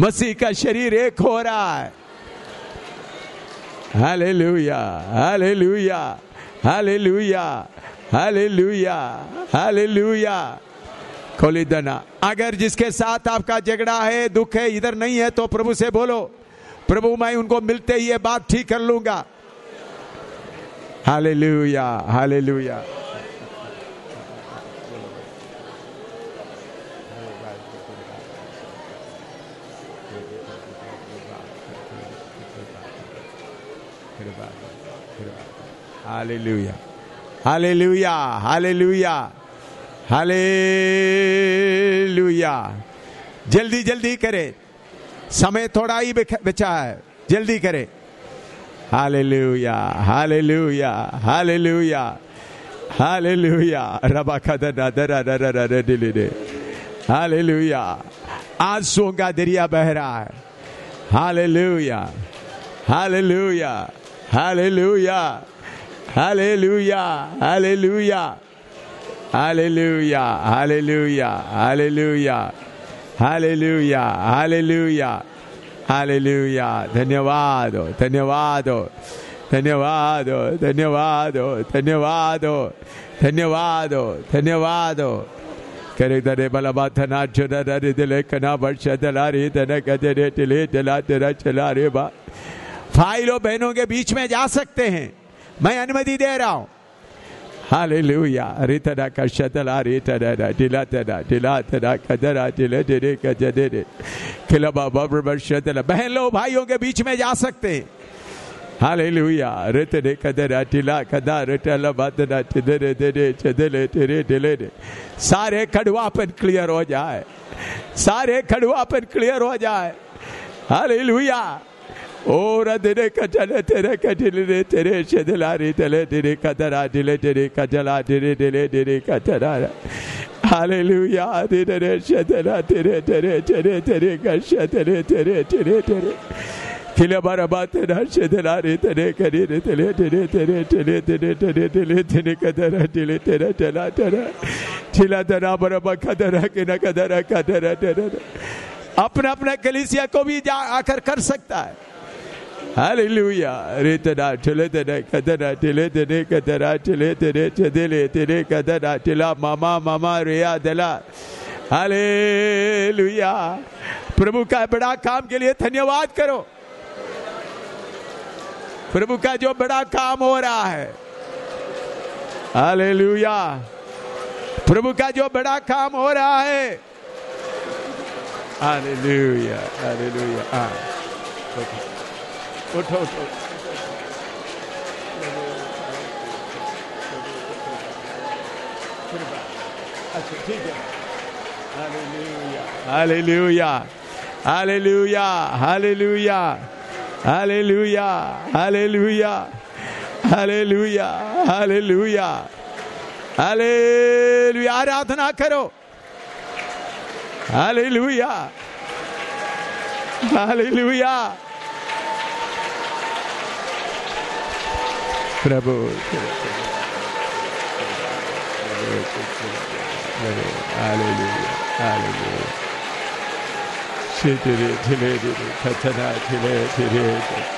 मसीह का शरीर एक हो रहा है। Hallelujah hallelujah hallelujah hallelujah hallelujah. खोली दना। अगर जिसके साथ आपका झगड़ा है, दुख है, इधर नहीं है तो प्रभु से बोलो, प्रभु मैं उनको मिलते ही ये बात ठीक कर लूँगा। Hallelujah hallelujah. Hallelujah. Hallelujah. Hallelujah. Hallelujah. जल्दी जल्दी करे। समय थोड़ा ही बचा है। जल्दी करे। हालेलुया हालेलुया हालेलुया हालेलुया रबा खदर दरा दरा दरा दिले दे। हालेलुया आंसुओं का दरिया बह रहा है। Hallelujah hallelujah hallelujah Hallelujah. Hallelujah. Hallelujah. Hallelujah. Hallelujah. Hallelujah. Hallelujah. Hallelujah. धन्यवाद हो धन्यवाद हो धन्यवाद हो धन्यवाद धन्यवाद हो धन्यवाद हो धन्यवाद हो रे तन कदरे टिले चला तेरा चला रे बा भाइयों बहनों के बीच में जा सकते हैं मैं अनुमति दे रहा हूँ हालेलुया रितना कशतला रितना दिला दिला बब्र बशतला बहन लो भाइयों के बीच में जा सकते हैं हालेलुया रितने कदरा दिला कदा रिटला बदना तिदरे दिले चदले तिरे दिले सारे कड़वापन क्लियर हो जाए सारे कड़वापन क्लियर हो जाए hallelujah Ora dire kajala tere kajile tere shedilari tele dire kadara dile dire kajala dire dile dire katara. Hallelujah. Dire shedila tere tere tere tere kasha tere tere tere tere. Kile barabate na shedilari tere kari tere tere tere tere tere tere tere tere kadara dile tere tere tere. Chila dara baraba kadara kina kadara kadara tere. अपना अपना कलिसिया को भी जा आकर कर सकता है Hallelujah. Ritana tiletene kadana tiletene kadana tiletene chedele tene kadana tila mama mama रिया दला हालेलुया प्रभु का बड़ा काम के लिए धन्यवाद करो प्रभु का जो बड़ा काम हो रहा है हालेलुया प्रभु का जो बड़ा काम हो रहा है हालेलुया हालेलुया हाँ उठो उठो अच्छा ठीक है hallelujah hallelujah hallelujah hallelujah hallelujah hallelujah hallelujah hallelujah आराधना करो hallelujah hallelujah Prabhu. Hallelujah. Hallelujah. Chitiri, chitiri, katana.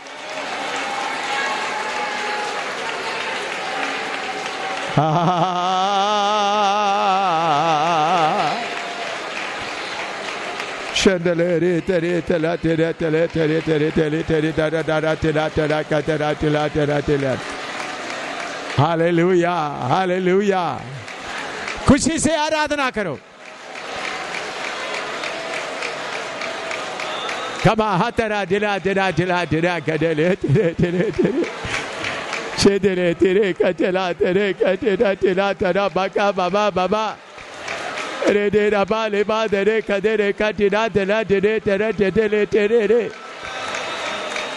Shandaleri teri tela teri tele teri teri teri teri dara dara tela tela katera tela tela tela hallelujah hallelujah खुशी से आराधना करो कमा हतरा दिला दिला दिला दिला कदले तेरे तेरे तेरे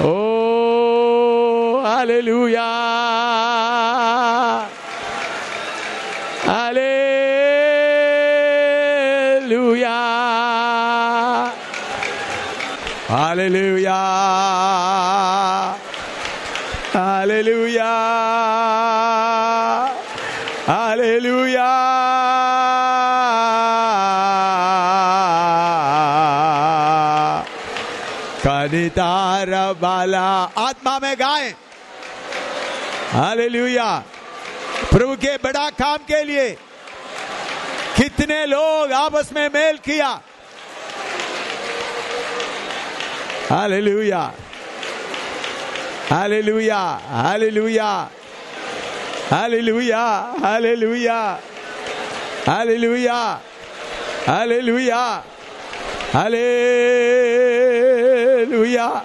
Oh, hallelujah. Hallelujah. Hallelujah. बाला। आत्मा में गाएँ। हालेलुया। प्रभु के बड़ा काम के लिए कितने लोग आपस में मेल किया। Hallelujah. Hallelujah. Hallelujah. Hallelujah. Hallelujah. Hallelujah. Hallelujah. Hallelujah.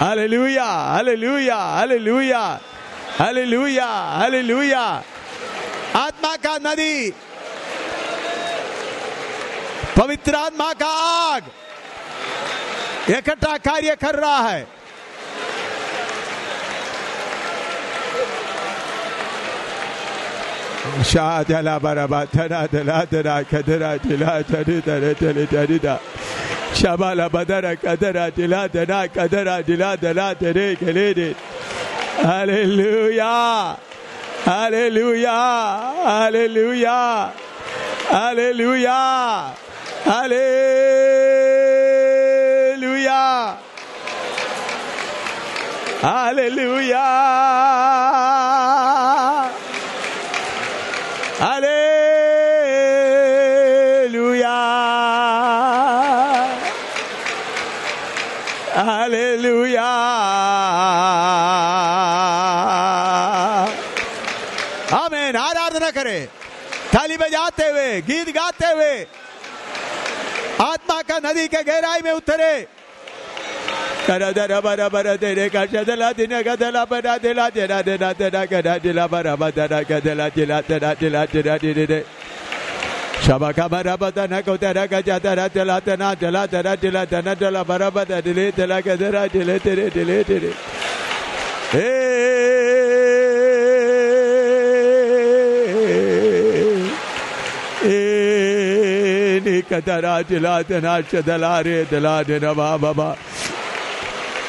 Hallelujah, hallelujah, hallelujah, hallelujah, hallelujah. आत्मा का नदी पवित्र आत्मा का आग इकट्ठा कार्य कर रहा है sha'adala baraba dila dila dila hallelujah. Hallelujah. Hallelujah. Hallelujah. Hallelujah. Hallelujah. Hallelujah hallelujah hallelujah amen आराधना करें थाली बजाते हुए गीत गाते हुए आत्मा का नदी के गहराई में उतरे Hey, Nikatara Dilatana Chadalare Diladina Baba.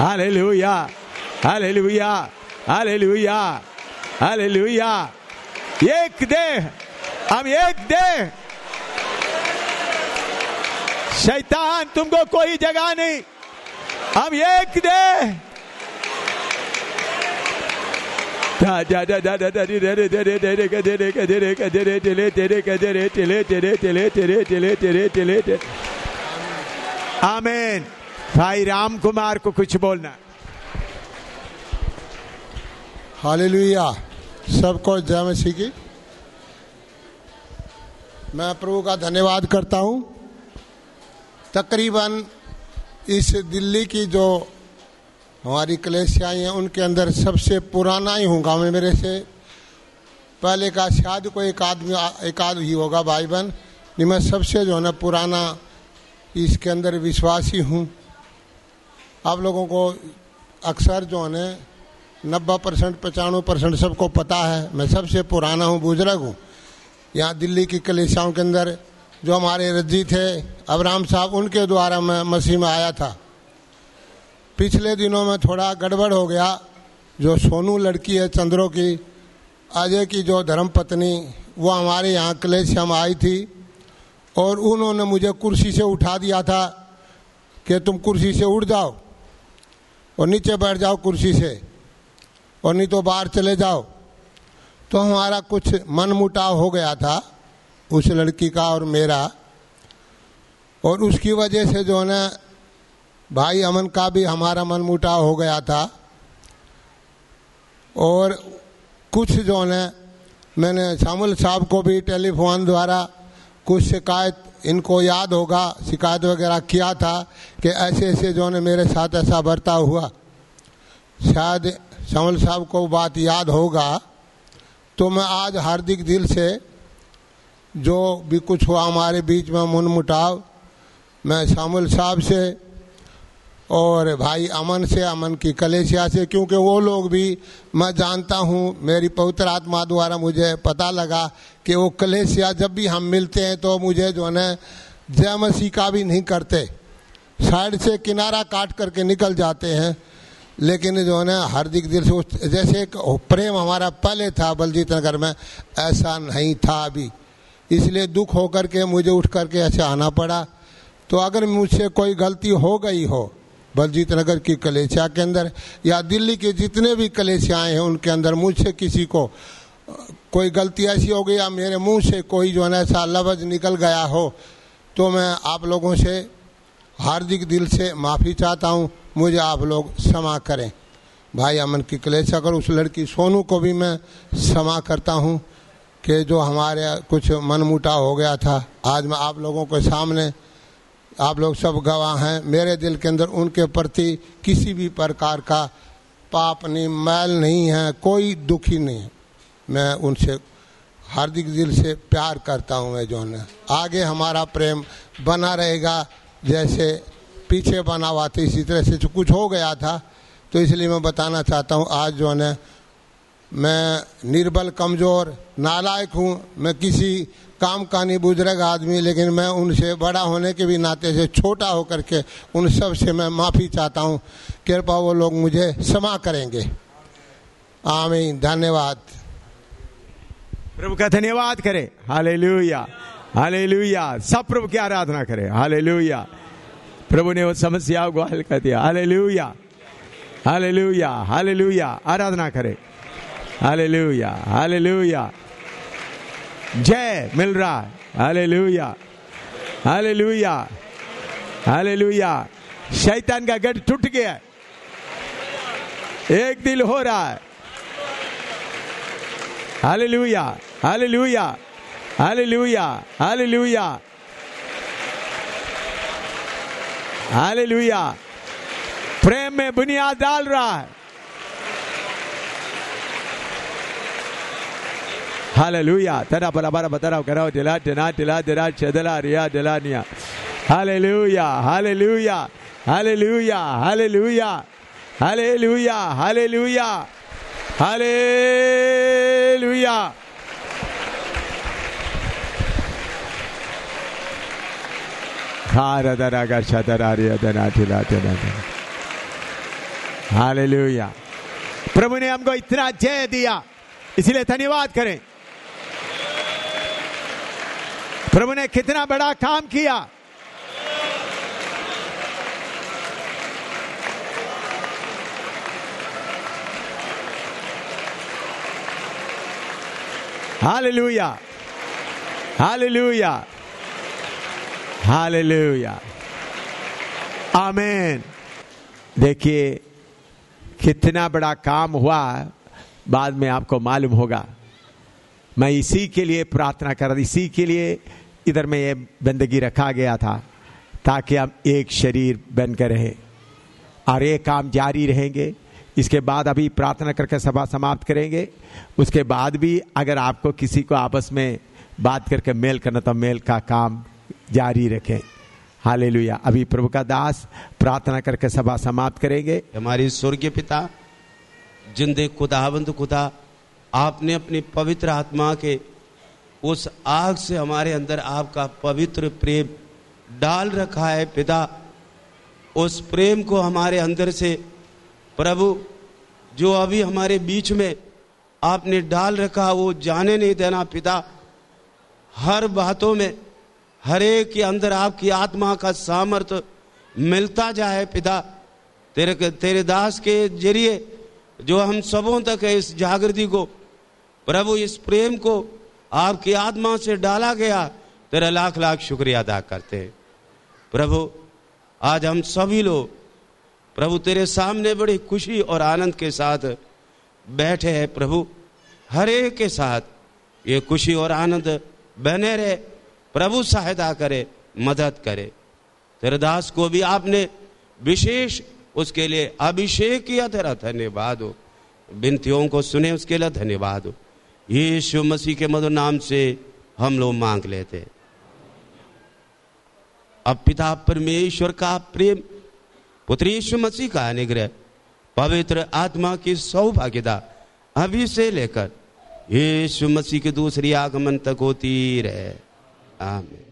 Hallelujah hallelujah hallelujah hallelujah एक देह हम एक देह शैतान तुमको कोई जगह नहीं हम एक देह Da भाई राम कुमार को कुछ बोलना। हालेलुया। सबको जय मसीह की। मैं प्रभु का धन्यवाद करता हूँ। तकरीबन इस दिल्ली की जो हमारी कलेशियाई हैं, उनके अंदर सबसे पुराना ही हूँ गाँव में मेरे से। पहले का शायद कोई एक आदमी एक आदमी ही होगा भाई बहन मैं सबसे जो है ना पुराना इसके अंदर विश्वासी हूँ। आप लोगों को अक्सर जो है, नब्बे परसेंट, पचानवे परसेंट सबको पता है। मैं सबसे पुराना हूँ, बुज़ुर्ग हूँ। यहाँ दिल्ली की कलेसियाओं के अंदर जो हमारे रज्जी थे, अबराम साहब, उनके द्वारा मैं मसीह में आया था। पिछले दिनों में थोड़ा गड़बड़ हो गया। जो सोनू लड़की है, चंद्रो की, अजय की जो धर्म पत्नी, वो हमारे यहाँ कलेशिया में आई थी और उन्होंने मुझे कुर्सी से उठा दिया था कि तुम कुर्सी से उठ जाओ। और नीचे बैठ जाओ कुर्सी से, और नहीं तो बाहर चले जाओ। तो हमारा कुछ मन मुटाव हो गया था, उस लड़की का और मेरा। और उसकी वजह से जो है ना, भाई अमन का भी हमारा मन मुटाव हो गया था। और कुछ जो है मैंने शामुल साहब को भी टेलीफोन द्वारा कुछ शिकायत इनको याद होगा, शिकायत वगैरह किया था कि ऐसे ऐसे जो ने मेरे साथ ऐसा बर्ताव हुआ। शायद शामुल साहब को बात याद होगा तो मैं आज हार्दिक दिल से जो भी कुछ हुआ हमारे बीच में मुन मुटाव मैं शामुल साहब से और भाई अमन से, अमन की कलेशिया से, क्योंकि वो लोग भी, मैं जानता हूँ, मेरी पवित्र आत्मा द्वारा मुझे पता लगा कि वो कलेशिया जब भी हम मिलते हैं तो मुझे जो है जय मसीह का भी नहीं करते। साइड से किनारा काट करके निकल जाते हैं। लेकिन जो है हार्दिक दिल से जैसे एक प्रेम हमारा पहले था बलजीत नगर में, ऐसा नहीं था अभी। इसलिए दुख होकर के मुझे उठ करके ऐसे आना पड़ा। तो अगर मुझसे कोई गलती हो गई हो बलजीत नगर की कलेसिया के अंदर, या दिल्ली के जितने भी कलेसियाएँ हैं उनके अंदर, मुझसे किसी को, कोई गलती ऐसी हो गई या मेरे मुँह से कोई जो है ऐसा लफ्ज़ निकल गया हो तो मैं आप लोगों से हार्दिक दिल से माफ़ी चाहता हूँ। मुझे आप लोग क्षमा करें। भाई अमन की कलेशा कर। उस लड़की सोनू को भी मैं क्षमा करता हूँ कि जो हमारे कुछ मनमुटा हो गया था। आज मैं आप लोगों के सामने आप लोग सब गवाह हैं। मेरे दिल के अंदर उनके प्रति किसी भी प्रकार का पाप नहीं, मैल नहीं है, कोई दुखी नहीं। है मैं उनसे हार्दिक दिल से प्यार करता हूँ मैं जो है आगे हमारा प्रेम बना रहेगा, जैसे पीछे बना हुआ था, इसी तरह से कुछ हो गया था। तो इसलिए मैं बताना चाहता हूँ, आज जो है मैं निर्बल, कमज़ोर, नालायक हूँ। मैं किसी काम का नहीं बुज़ुर्ग आदमी, लेकिन मैं उनसे बड़ा होने के भी नाते से छोटा होकर के उन सबसे मैं माफ़ी चाहता हूँ। कृपा वो लोग मुझे क्षमा करेंगे। आमीन। धन्यवाद। प्रभु का धन्यवाद करें। हालेलुया। हालेलुया। सब प्रभु की आराधना करें। हालेलुया। प्रभु ने वो समस्या को हल कर दिया। हालेलुया। हालेलुया। हालेलुया। आराधना करें। हालेलुया। हालेलुया। जय मिल रहा है हाले लुया हाले लुया हाले लुया शैतान का गढ़ टूट गया एक दिल हो रहा है। हाले लुया हाले लुया हाले लुया हाले लुया हाले लुया प्रेम में बुनियाद डाल रहा है। हालेलुया तरा बरा बरा बतरा करो दिला दिना दिला दिला चदला रिया दिलानिया hallelujah hallelujah hallelujah hallelujah hallelujah hallelujah hallelujah हारदरा गशदरा रिया दिना दिला दिना हालेलुया प्रभु ने हमको इतना जय दिया। इसलिए धन्यवाद करें। प्रभु ने कितना बड़ा काम किया। हालेलुया। हालेलुया। हालेलुया। आमेन। देखिए, कितना बड़ा काम हुआ, बाद में आपको मालूम होगा। मैं इसी के लिए प्रार्थना कर इसी के लिए इधर में ये बंदगी रखा गया था, ताकि हम एक शरीर बनकर रहे। और ये काम जारी रहेंगे। इसके बाद अभी प्रार्थना करके सभा समाप्त करेंगे। उसके बाद भी अगर आपको किसी को आपस में बात करके मेल करना तो मेल का काम जारी रखें। हालेलुया। अभी प्रभु का दास प्रार्थना करके सभा समाप्त करेंगे। हमारे स्वर्गीय पिता, जिंदे खुदावंद खुदा, आपने अपनी पवित्र आत्मा के उस आग से हमारे अंदर आपका पवित्र प्रेम डाल रखा है, पिता। उस प्रेम को हमारे अंदर से, प्रभु, जो अभी हमारे बीच में आपने डाल रखा, वो जाने नहीं देना, पिता। हर बातों में, हर एक के अंदर आपकी आत्मा का सामर्थ्य मिलता जाए, पिता। तेरे तेरे दास के ज़रिए, जो हम सबों तक है, इस जागृति को, प्रभु, इस प्रेम को आपकी आत्मा से डाला गया, तेरा लाख लाख शुक्रिया अदा करते हैं। प्रभु, आज हम सभी लोग, प्रभु तेरे सामने बड़ी खुशी और आनंद के साथ बैठे हैं, प्रभु। हर एक के साथ ये खुशी और आनंद बने रहे, प्रभु सहायता करे, मदद करे। तेरे दास को भी आपने विशेष उसके लिए अभिषेक किया, तेरा धन्यवाद हो। बिनतियों को सुने, उसके लिए धन्यवाद हो। यीशु मसीह के मधुर नाम से हम लोग मांग लेते अब पिता परमेश्वर का प्रेम, पुत्र यीशु मसीह का अनुग्रह, पवित्र आत्मा की सौभाग्यता अभी से लेकर यीशु मसीह के दूसरी आगमन तक होती रहे। आमीन।